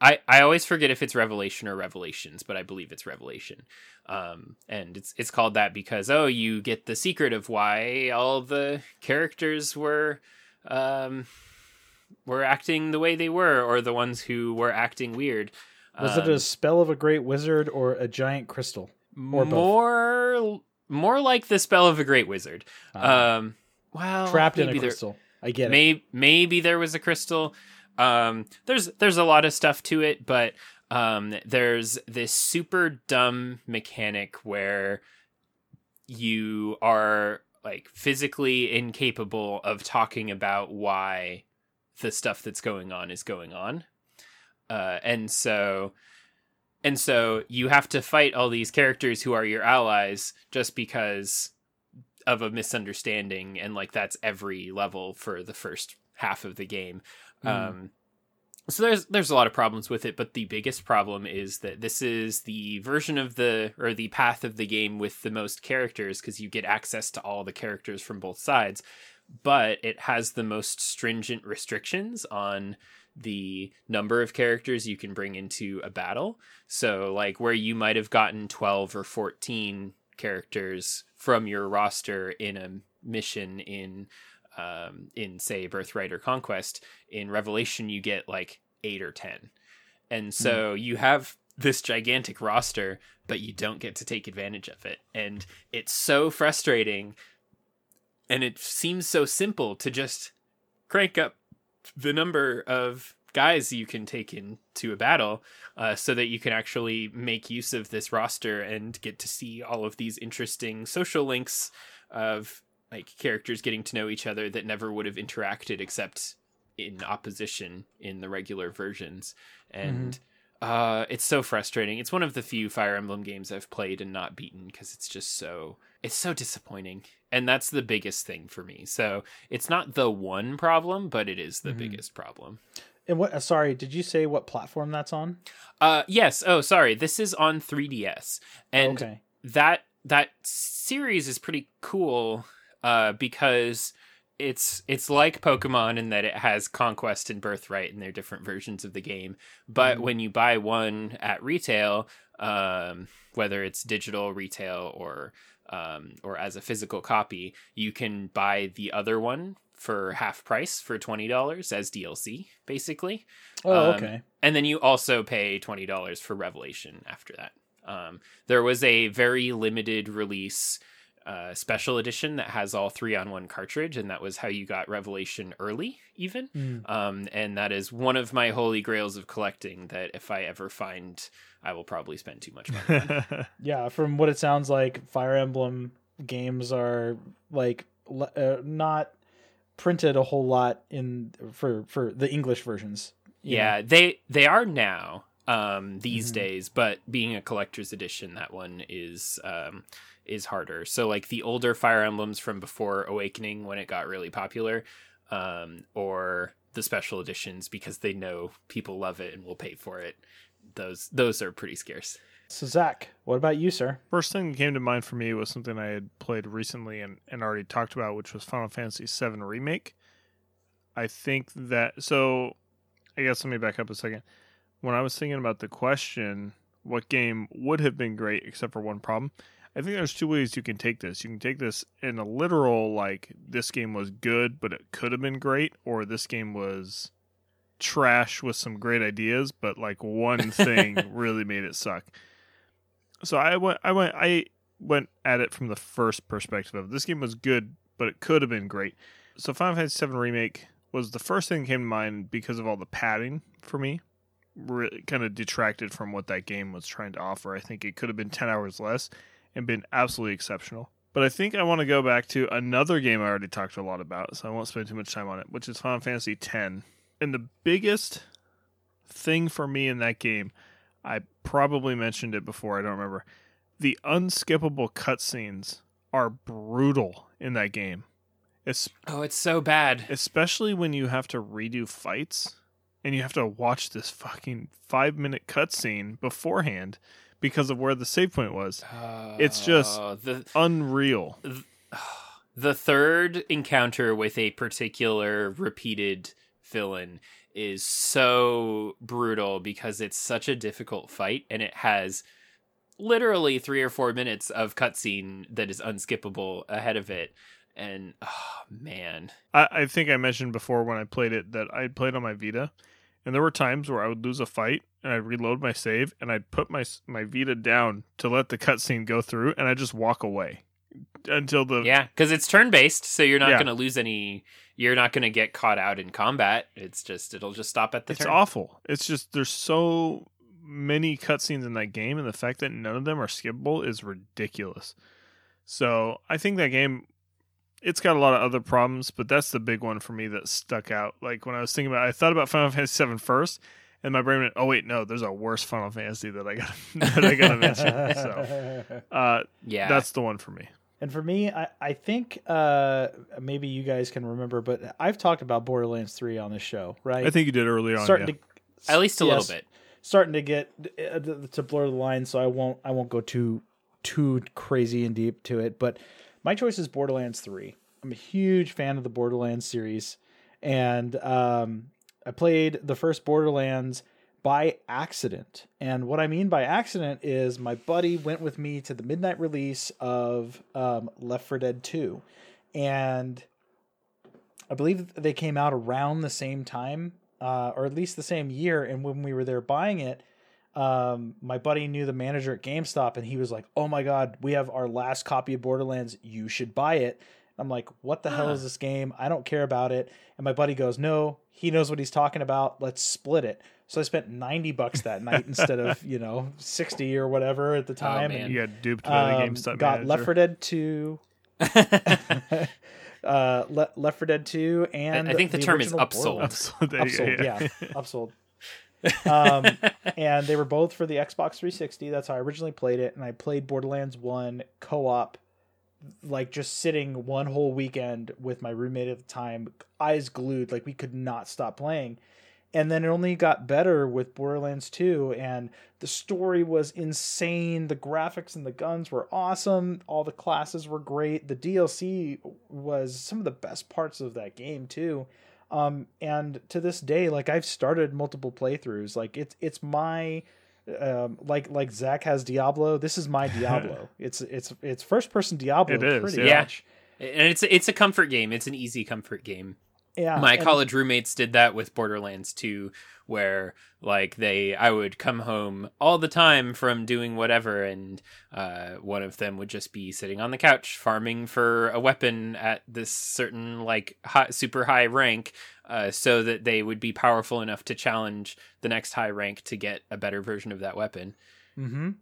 I, I always forget if it's Revelation or Revelations, but I believe it's Revelation. Um, and it's it's called that because oh, you get the secret of why all the characters were um, were acting the way they were, or the ones who were acting weird. Was it Um, a spell of a great wizard or a giant crystal? or both? more more like the spell of a great wizard? Uh, Um, well, trapped in a there- crystal. I get it. Maybe maybe there was a crystal. Um, there's there's a lot of stuff to it, but um, there's this super dumb mechanic where you are like physically incapable of talking about why the stuff that's going on is going on, uh, and so and so you have to fight all these characters who are your allies just because of a misunderstanding and like that's every level for the first half of the game. Mm. um so there's there's a lot of problems with it but the biggest problem is that this is the version of the or the path of the game with the most characters because you get access to all the characters from both sides but it has the most stringent restrictions on the number of characters you can bring into a battle. So like where you might have gotten 12 or 14 characters from your roster in a mission in um, in say Birthright or Conquest, in Revelation you get like eight or ten, and so you have this gigantic roster, but you don't get to take advantage of it, and it's so frustrating. And it seems so simple to just crank up the number of guys you can take into a battle uh, so that you can actually make use of this roster and get to see all of these interesting social links of like characters getting to know each other that never would have interacted except in opposition in the regular versions. And uh it's so frustrating. It's one of the few fire emblem games i've played and not beaten because it's just so it's so disappointing and that's the biggest thing for me so it's not the one problem but it is the Mhm. biggest problem And what? uh, Sorry, did you say what platform that's on? uh yes oh sorry this is on 3ds and okay. that that series is pretty cool uh because it's it's like Pokemon in that it has Conquest and Birthright and they're different versions of the game. But Mhm. when you buy one at retail, um, whether it's digital retail or um, or as a physical copy, you can buy the other one for half price for twenty dollars as DLC, basically Oh, um, okay. and then you also pay twenty dollars for Revelation after that. Um, there was a very limited release uh, special edition that has all three on one cartridge, and that was how you got Revelation early, even. Mm. Um, and that is one of my holy grails of collecting. That if I ever find, I will probably spend too much money. on. Yeah, from what it sounds like, Fire Emblem games are like uh, not printed a whole lot in for for the English versions. you yeah, they they are now um, these Mhm. days, but being a collector's edition, that one is um, is harder. So like the older Fire Emblems from before Awakening, when it got really popular, um, or the special editions because they know people love it and will pay for it. Those those are pretty scarce. So Zach, what about you, sir? First thing that came to mind for me was something I had played recently and, and already talked about, which was Final Fantasy VII Remake. I think that so. I guess let me back up a second. When I was thinking about the question, what game would have been great except for one problem? I think there's two ways you can take this. You can take this in a literal like this game was good, but it could have been great, or this game was trash with some great ideas, but like one thing really made it suck. So I went I went I went at it from the first perspective of this game was good, but it could have been great. So Final Fantasy VII Remake was the first thing that came to mind because of all the padding for me. Really kind of detracted from what that game was trying to offer. I think it could have been 10 hours less and been absolutely exceptional. But I think I want to go back to another game I already talked a lot about, so I won't spend too much time on it, which is Final Fantasy X. And the biggest thing for me in that game, I probably mentioned it before, I don't remember. The unskippable cutscenes are brutal in that game. It's Oh, it's so bad. especially when you have to redo fights and you have to watch this fucking five minute cutscene beforehand because of where the save point was. It's uh, just- the Unreal. the third encounter with a particular repeated villain is so brutal because it's such a difficult fight and it has literally three or four minutes of cutscene that is unskippable ahead of it. And oh man, I, I think I mentioned before when I played it that I played on my Vita, and there were times where I would lose a fight and I'd reload my save and I'd put my my Vita down to let the cutscene go through, and I just walk away until the yeah, because it's turn based, so you're not Yeah. going to lose any. You're not going to get caught out in combat. It's just it'll just stop at the it's turn. awful. It's just there's so many cutscenes in that game, and the fact that none of them are skippable is ridiculous. So I think that game, it's got a lot of other problems, but that's the big one for me that stuck out. Like when I was thinking about, I thought about Final Fantasy VII first, and my brain went, "Oh wait, no, there's a worse Final Fantasy that I got that I got to mention." So uh, Yeah, that's the one for me. And for me, I, I think uh, maybe you guys can remember, but I've talked about Borderlands 3 on this show, right? I think you did earlier on. starting yeah. to at least a yes, little bit. starting to get uh, to blur the line, so I won't I won't go too too crazy and deep to it. But my choice is Borderlands 3. I'm a huge fan of the Borderlands series, and um, I played the first Borderlands by accident. And what I mean by accident is my buddy went with me to the midnight release of um, Left 4 Dead 2, and I believe they came out around the same time, uh, or at least the same year. And when we were there buying it, um, my buddy knew the manager at GameStop, and he was like, "Oh my god, we have our last copy of Borderlands. You should buy it." I'm like, "What the hell is this game? I don't care about it." And my buddy goes, "No, he knows what he's talking about. Let's split it." So I spent ninety bucks that night instead of you know sixty or whatever at the time. man. and, You got duped by the um, GameStop got manager. Left 4 Dead 2, uh, Le- Left 4 Dead 2, and I think the term is original upsold. Borderlands. So there you go, upsold, yeah, upsold. Um, and they were both for the Xbox 360. That's how I originally played it, and I played Borderlands 1 co-op, like just sitting one whole weekend with my roommate at the time, eyes glued, like we could not stop playing. And then it only got better with Borderlands 2, and the story was insane. The graphics and the guns were awesome. All the classes were great. The DLC was some of the best parts of that game too. Um, and to this day, like I've started multiple playthroughs. Like it's it's my um, like like Zach has Diablo. This is my Diablo. it's it's it's first person Diablo. It is, pretty yeah. much. and it's it's a comfort game. It's an easy comfort game. Yeah, My and- college roommates did that with Borderlands 2 where like they I would come home all the time from doing whatever and uh, one of them would just be sitting on the couch farming for a weapon at this certain like high, super high rank uh, so that they would be powerful enough to challenge the next high rank to get a better version of that weapon. Mhm.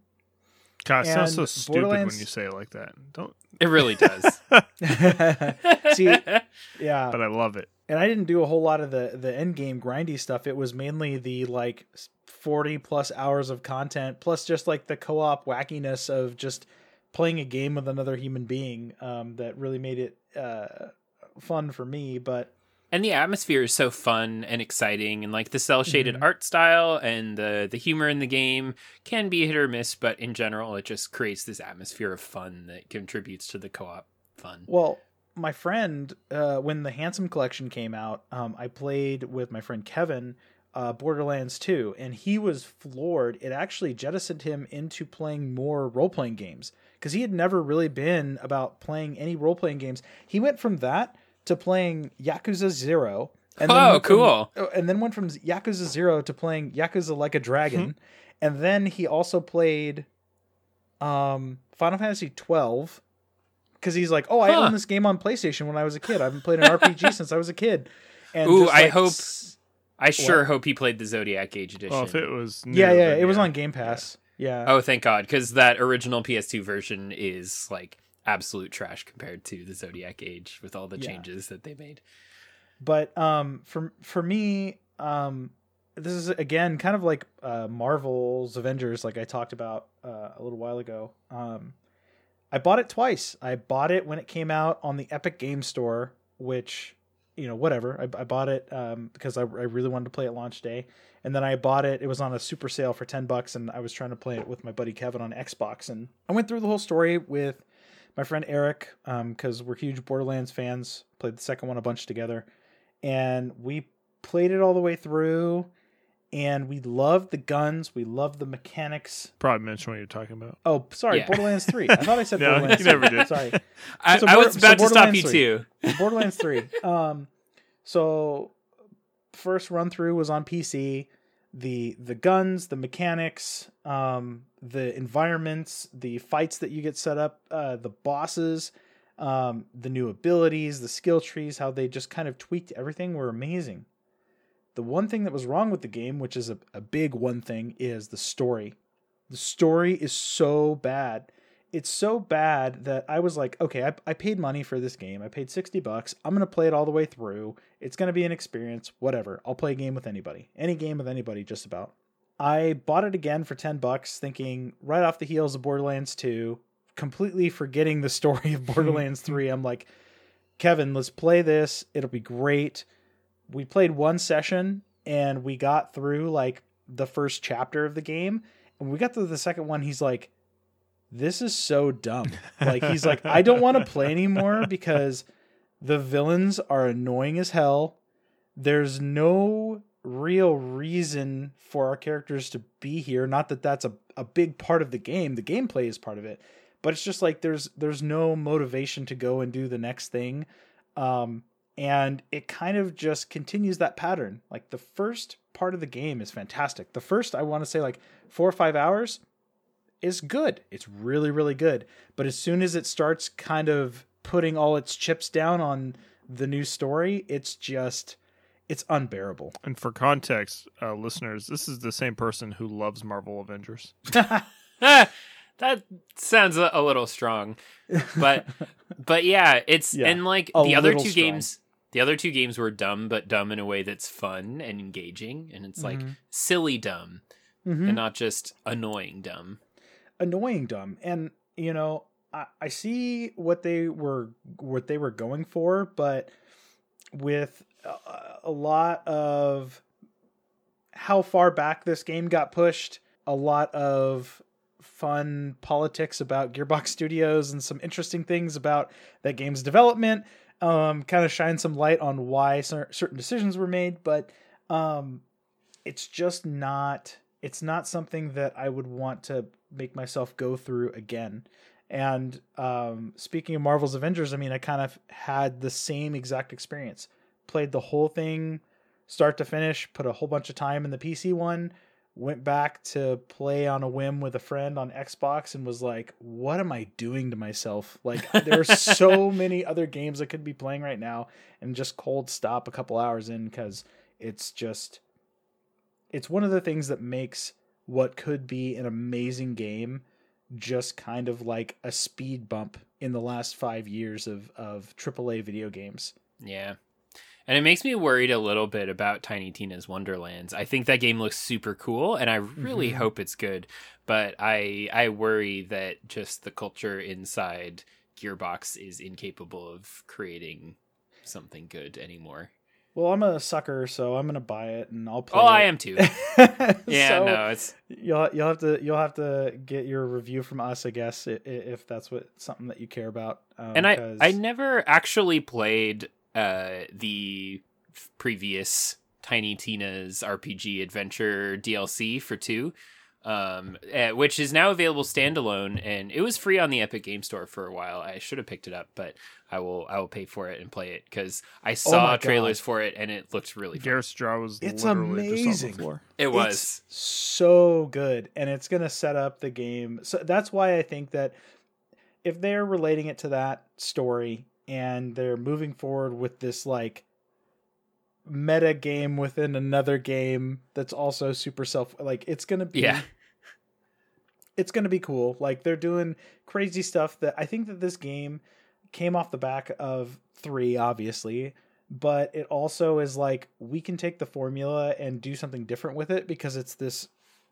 God, it sounds so stupid when you say it like that. Don't, It really does. See, yeah, but I love it. And I didn't do a whole lot of the the end game grindy stuff. It was mainly the like forty plus hours of content, plus just like the co op wackiness of just playing a game with another human being um, that really made it uh, fun for me. But and the atmosphere is so fun and exciting and like the cel shaded Mhm. art style and the the humor in the game can be hit or miss but in general it just creates this atmosphere of fun that contributes to the co-op fun Well, my friend, uh, when the Handsome Collection came out, um, I played with my friend Kevin uh, Borderlands 2, and he was floored. It actually jettisoned him into playing more role playing games because he had never really been about playing any role playing games. He went from that to playing Yakuza Zero. And Oh, went from- cool. oh, and then went from Yakuza Zero to playing Yakuza Like a Hmm. Dragon, and then he also played um, Final Fantasy twelve because he's like, oh, I Huh. owned this game on PlayStation when I was a kid. I haven't played an RPG since I was a kid. And Ooh, just, I hope- s- I sure What? hope he played the Zodiac Age edition. Well, if it was, new, Yeah, yeah, then it was on Game Pass. Yeah. Oh, thank God, because that original PS2 version is like absolute trash compared to the Zodiac Age with all the Yeah. changes that they made. but um for for me um this is again kind of like uh marvel's avengers like i talked about uh, a little while ago um i bought it twice. I bought it when it came out on the epic game store which you know whatever. I, I bought it um because I, I really wanted to play it launch day. And then i bought it it was on a super sale for 10 bucks and i was trying to play it with my buddy kevin on xbox. And i went through the whole story with my friend eric because we're huge borderlands fans played the second one a bunch together. And we played it all the way through and we loved the guns we loved the mechanics Probably mention what you're talking about. oh sorry Yeah. borderlands 3 i thought i said No, borderlands you never 3. did. sorry I, So I Bor- was so about to stop you 3. too. borderlands 3 um so first run through was on pc the the guns the mechanics um the environments the fights that you get set up uh the bosses um the new abilities the skill trees how they just kind of tweaked everything were amazing the one thing that was wrong with the game which is a, a big one thing is the story the story is so bad it's so bad that I was like, okay, I, I paid money for this game. I paid 60 bucks. I'm going to play it all the way through. It's going to be an experience, whatever. I'll play a game with anybody. Any game with anybody, just about. I bought it again for 10 bucks, thinking right off the heels of Borderlands 2, completely forgetting the story of Borderlands 3. I'm like, Kevin, let's play this. It'll be great. We played one session and we got through like the first chapter of the game. And we got to the second one, he's like, this is so dumb. Like he's like, I don't want to play anymore because the villains are annoying as hell. There's no real reason for our characters to be here. Not that that's a, a big part of the game. The gameplay is part of it, but it's just like there's there's no motivation to go and do the next thing. Um, and it kind of just continues that pattern. Like the first part of the game is fantastic. The first I want to say like four or five hours is good. It's really, really good. But as soon as it starts kind of putting all its chips down on the new story, it's just it's unbearable. And for context, uh, listeners, this is the same person who loves Marvel Avengers. That sounds a, a little strong, but but yeah, it's Yeah, and like the other two strong. games. The other two games were dumb, but dumb in a way that's fun and engaging, and it's like Mhm. silly dumb Mhm. and not just annoying dumb. annoying dumb and you know I, I see what they were what they were going for but with a, a lot of how far back this game got pushed a lot of fun politics about gearbox studios and some interesting things about that game's development um, kind of shine some light on why cer- certain decisions were made but um, it's just not it's not something that I would want to make myself go through again. And um, speaking of Marvel's Avengers, I mean, I kind of had the same exact experience. Played the whole thing, start to finish, put a whole bunch of time in the PC one, went back to play on a whim with a friend on Xbox, and was like, "What am I doing to myself?" Like, there's so many other games I could be playing right now, and just cold stop a couple hours in because it's just it's one of the things that makes what could be an amazing game just kind of like a speed bump in the last five years of of AAA video games. Yeah. And it makes me worried a little bit about Tiny Tina's Wonderlands. I think that game looks super cool and I really Mhm. hope it's good, but I I worry that just the culture inside Gearbox is incapable of creating something good anymore. Well, I'm a sucker, so I'm gonna buy it and I'll play. Oh, it. I am too. Yeah, So, no, it's You'll you'll have to you'll have to get your review from us, I guess, i- i- if that's what something that you care about. Um, and I 'cause- I never actually played uh the previous Tiny Tina's RPG Adventure DLC for two, um, uh, which is now available standalone, and it was free on the Epic Game Store for a while. I should have picked it up, but I will I will pay for it and play it because I saw my trailers God. for it and it looked really fun. Garrett's was It's literally just amazing. It was. It's so good, and it's gonna set up the game. So that's why I think that if they're relating it to that story and they're moving forward with this like meta game within another game that's also super self like it's gonna be Yeah. it's to be cool. Like they're doing crazy stuff that I think that this game came off the back of 3 obviously, but it also is like we can take the formula and do something different with it because it's this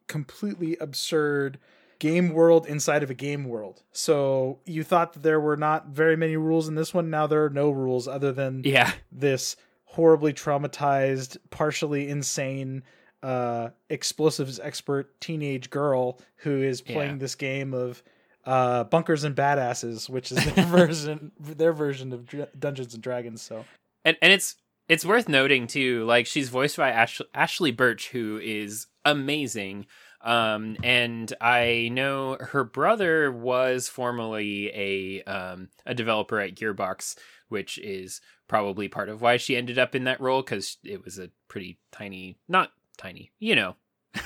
completely absurd game world inside of a game world. So you thought that there were not very many rules in this one, now there are no rules other than Yeah. this horribly traumatized, partially insane, uh, explosives expert teenage girl who is playing Yeah. this game of uh, bunkers and badasses, which is their version, their version of Dr- Dungeons and Dragons. So and and it's it's worth noting too like she's voiced by Ash- ashly burch who is amazing um and i know her brother was formerly a um a developer at gearbox which is probably part of why she ended up in that role because it was a pretty tiny not tiny you know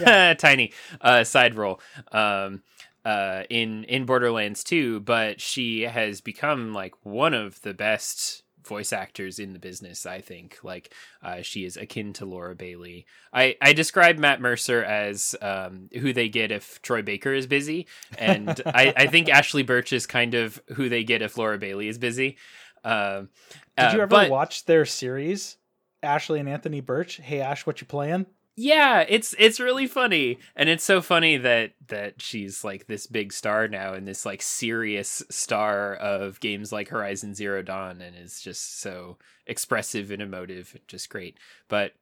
Yeah. tiny uh side role um uh in in borderlands 2 but she has become like one of the best voice actors in the business i think like uh, she is akin to laura bailey i i describe matt mercer as um who they get if troy baker is busy and i i think ashly burch is kind of who they get if laura bailey is busy um did you uh, ever but- watch their series, Ashly and Anthony Burch? Hey Ash, what you playing? Yeah it's it's really funny. And it's so funny that that she's like this big star now and this like serious star of games like horizon zero dawn and is just so expressive and emotive just great. But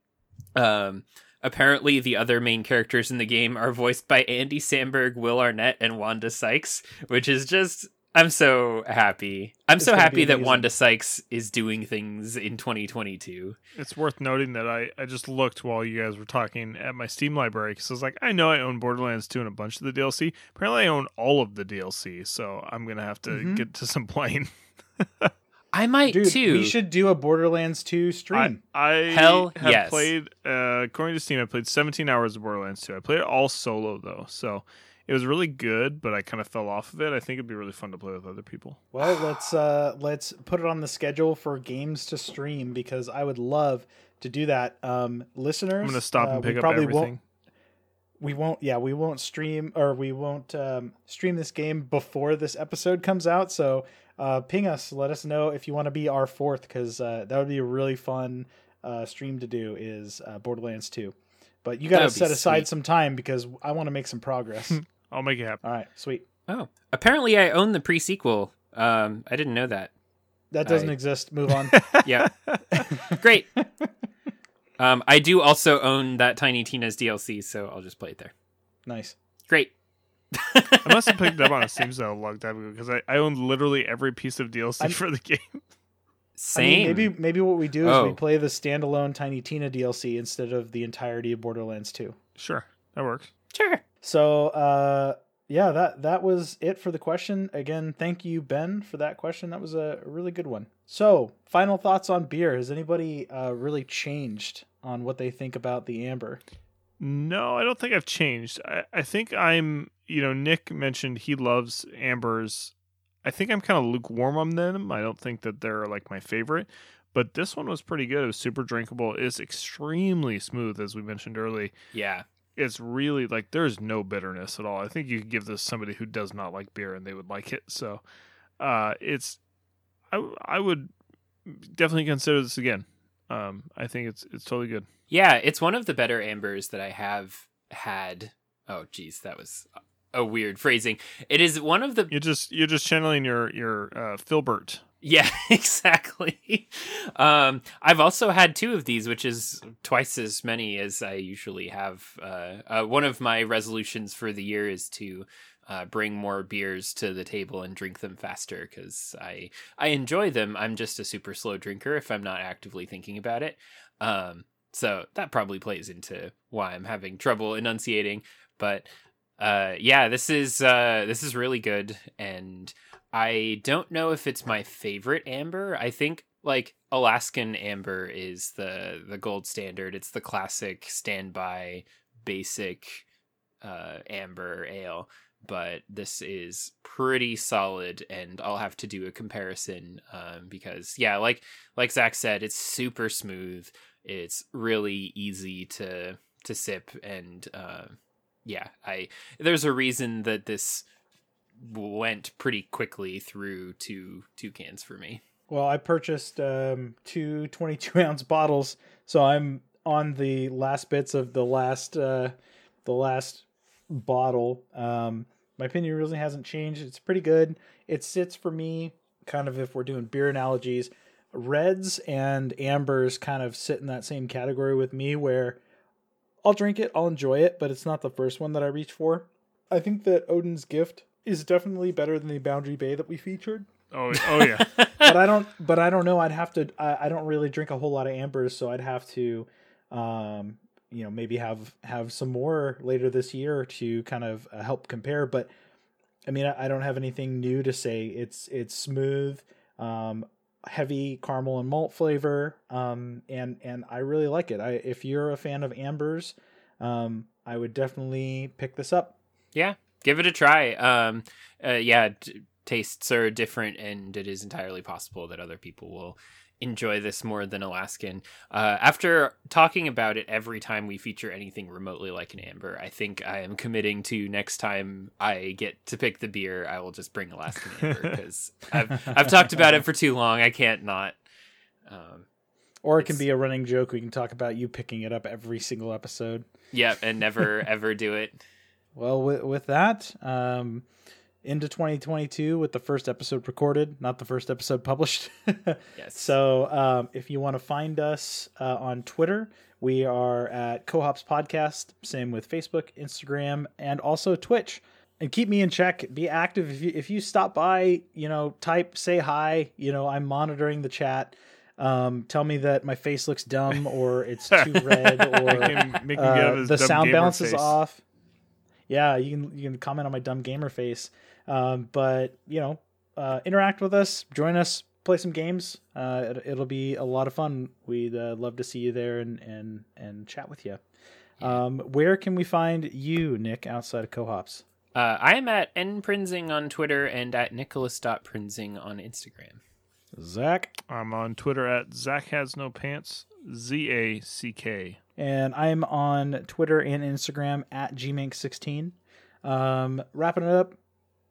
um apparently the other main characters in the game are voiced by andy samberg will arnett and wanda sykes which is just i'm so happy i'm It's so happy that wanda sykes is doing things in 2022 It's worth noting that I, I just looked while you guys were talking at my Steam library because I was like, I know I own Borderlands 2 and a bunch of the DLC. Apparently, I own all of the DLC, so I'm going to have to Mhm. get to some playing. I might Dude, too we should do a Borderlands 2 stream. I, I Hell have yes. played, uh, according to Steam, I played 17 hours of Borderlands 2. I played it all solo, though, so it was really good, but I kind of fell off of it. I think it'd be really fun to play with other people. Well, let's uh let's put it on the schedule for games to stream because I would love to do that. Um listeners, I'm going to stop uh, and we pick up probably everything. Won't, we won't yeah, we won't stream or we won't um stream this game before this episode comes out, so uh ping us, let us know if you want to be our fourth cuz uh that would be a really fun uh stream to do is uh, Borderlands 2. But you got to set aside sweet. some time because I want to make some progress. I'll make it happen. All right, sweet. Oh, apparently I own the pre-sequel. Um, I didn't know that. That doesn't I- exist. Move on. Yeah, great. Um, I do also own that Tiny Tina's DLC, so I'll just play it there. nice. Great. I must have picked up on a Steam sale a long time ago because I, I owned literally every piece of DLC I'm- for the game. Same. I mean, maybe maybe what we do is we Oh. play the standalone Tiny Tina DLC instead of the entirety of Borderlands 2. Sure, that works. Sure. So, uh, yeah, that that was it for the question. Again, thank you, Ben, for that question. That was a really good one. So, final thoughts on beer. Has anybody uh, really changed on what they think about the amber? No, I don't think I've changed. I, I think I'm, you know, Nick mentioned he loves ambers. I think I'm kind of lukewarm on them. I don't think that they're like my favorite, but this one was pretty good. It was super drinkable. It's extremely smooth, as we mentioned early. Yeah. It's really like there's no bitterness at all. I think you could give this somebody who does not like beer and they would like it. So, uh, it's, I, I would definitely consider this again. Um, I think it's it's totally good. Yeah, it's one of the better ambers that I have had. Oh, geez, that was a weird phrasing. It is one of the You're just you're just channeling your your uh, Filbert. Yeah, exactly. Um, I've also had two of these, which is twice as many as I usually have. Uh, uh, one of my resolutions for the year is to uh, bring more beers to the table and drink them faster because I I enjoy them. I'm just a super slow drinker if I'm not actively thinking about it. Um, so that probably plays into why I'm having trouble enunciating. But uh, yeah, this is uh, this is really good, and I don't know if it's my favorite amber. I think like Alaskan amber is the the gold standard. It's the classic standby basic uh, amber ale, but this is pretty solid, and I'll have to do a comparison um, because yeah, like like Zach said, it's super smooth. It's really easy to to sip, and uh, yeah, I there's a reason that this went pretty quickly through two two cans for me. Well, I purchased um, two 22 ounce bottles, so I'm on the last bits of the last uh, the last bottle. Um, my opinion really hasn't changed. It's pretty good. It sits for me kind of if we're doing beer analogies. Reds and ambers kind of sit in that same category with me where I'll drink it, I'll enjoy it, but it's not the first one that I reach for. I think that Odin's Gift is definitely better than the Boundary Bay that we featured. Oh, oh yeah. but I don't. But I don't know. I'd have to. I, I don't really drink a whole lot of ambers, so I'd have to, um, you know, maybe have have some more later this year to kind of uh, help compare. But I mean, I, I don't have anything new to say. It's it's smooth, um, heavy caramel and malt flavor, um, and and I really like it. I if you're a fan of ambers, um, I would definitely pick this up. Yeah, give it a try. Um, uh, yeah, t- tastes are different, and it is entirely possible that other people will enjoy this more than Alaskan. Uh, after talking about it every time we feature anything remotely like an amber, I think I am committing to next time I get to pick the beer, I will just bring Alaskan amber because I've I've talked about it for too long. I can't not. Um, Or it can be a running joke. We can talk about you picking it up every single episode. Yep, and never ever do it. Well, with, with that, um, into 2022 with the first episode recorded, not the first episode published. Yes. So um, if you want to find us uh, on Twitter, we are at Cohops Podcast. Same with Facebook, Instagram, and also Twitch. And keep me in check. Be active. If you if you stop by, you know, type, say hi. You know, I'm monitoring the chat. Um, tell me that my face looks dumb or it's too red or Make him, make him uh, the sound balance is off. Yeah, you can you can comment on my dumb gamer face. Um, but you know, uh, interact with us, join us, play some games. Uh, it, it'll be a lot of fun. We'd uh, love to see you there and and and chat with you. Um, where can we find you, Nick, outside of Cohops? Uh, I am at nprinzing on Twitter and at nicholas.prinzing on Instagram. Zach. I'm on Twitter at Zach has no pants. Z A C K. And I'm on Twitter and Instagram at gmink16. Um, wrapping it up,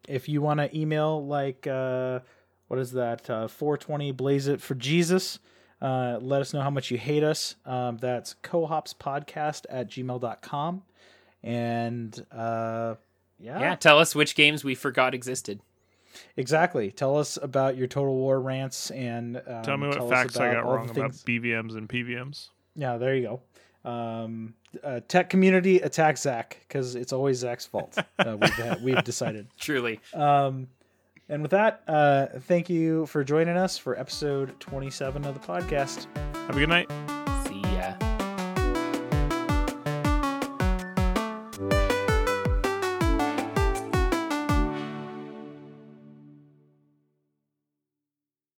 if you want to email like uh, what is that? Uh, 420 blaze it for Jesus. Uh, let us know how much you hate us. Um, that's cohopspodcast at gmail.com. And uh, yeah, Yeah, tell us which games we forgot existed. exactly. Tell us about your Total War rants and um, Tell me what us facts I got wrong about things- BVMs and PVMs. Yeah, there you go. Um, uh, tech community attack Zach because it's always Zach's fault. Uh, we've had, we've decided. Truly. Um, and with that, uh, thank you for joining us for episode twenty seven of the podcast. Have a good night.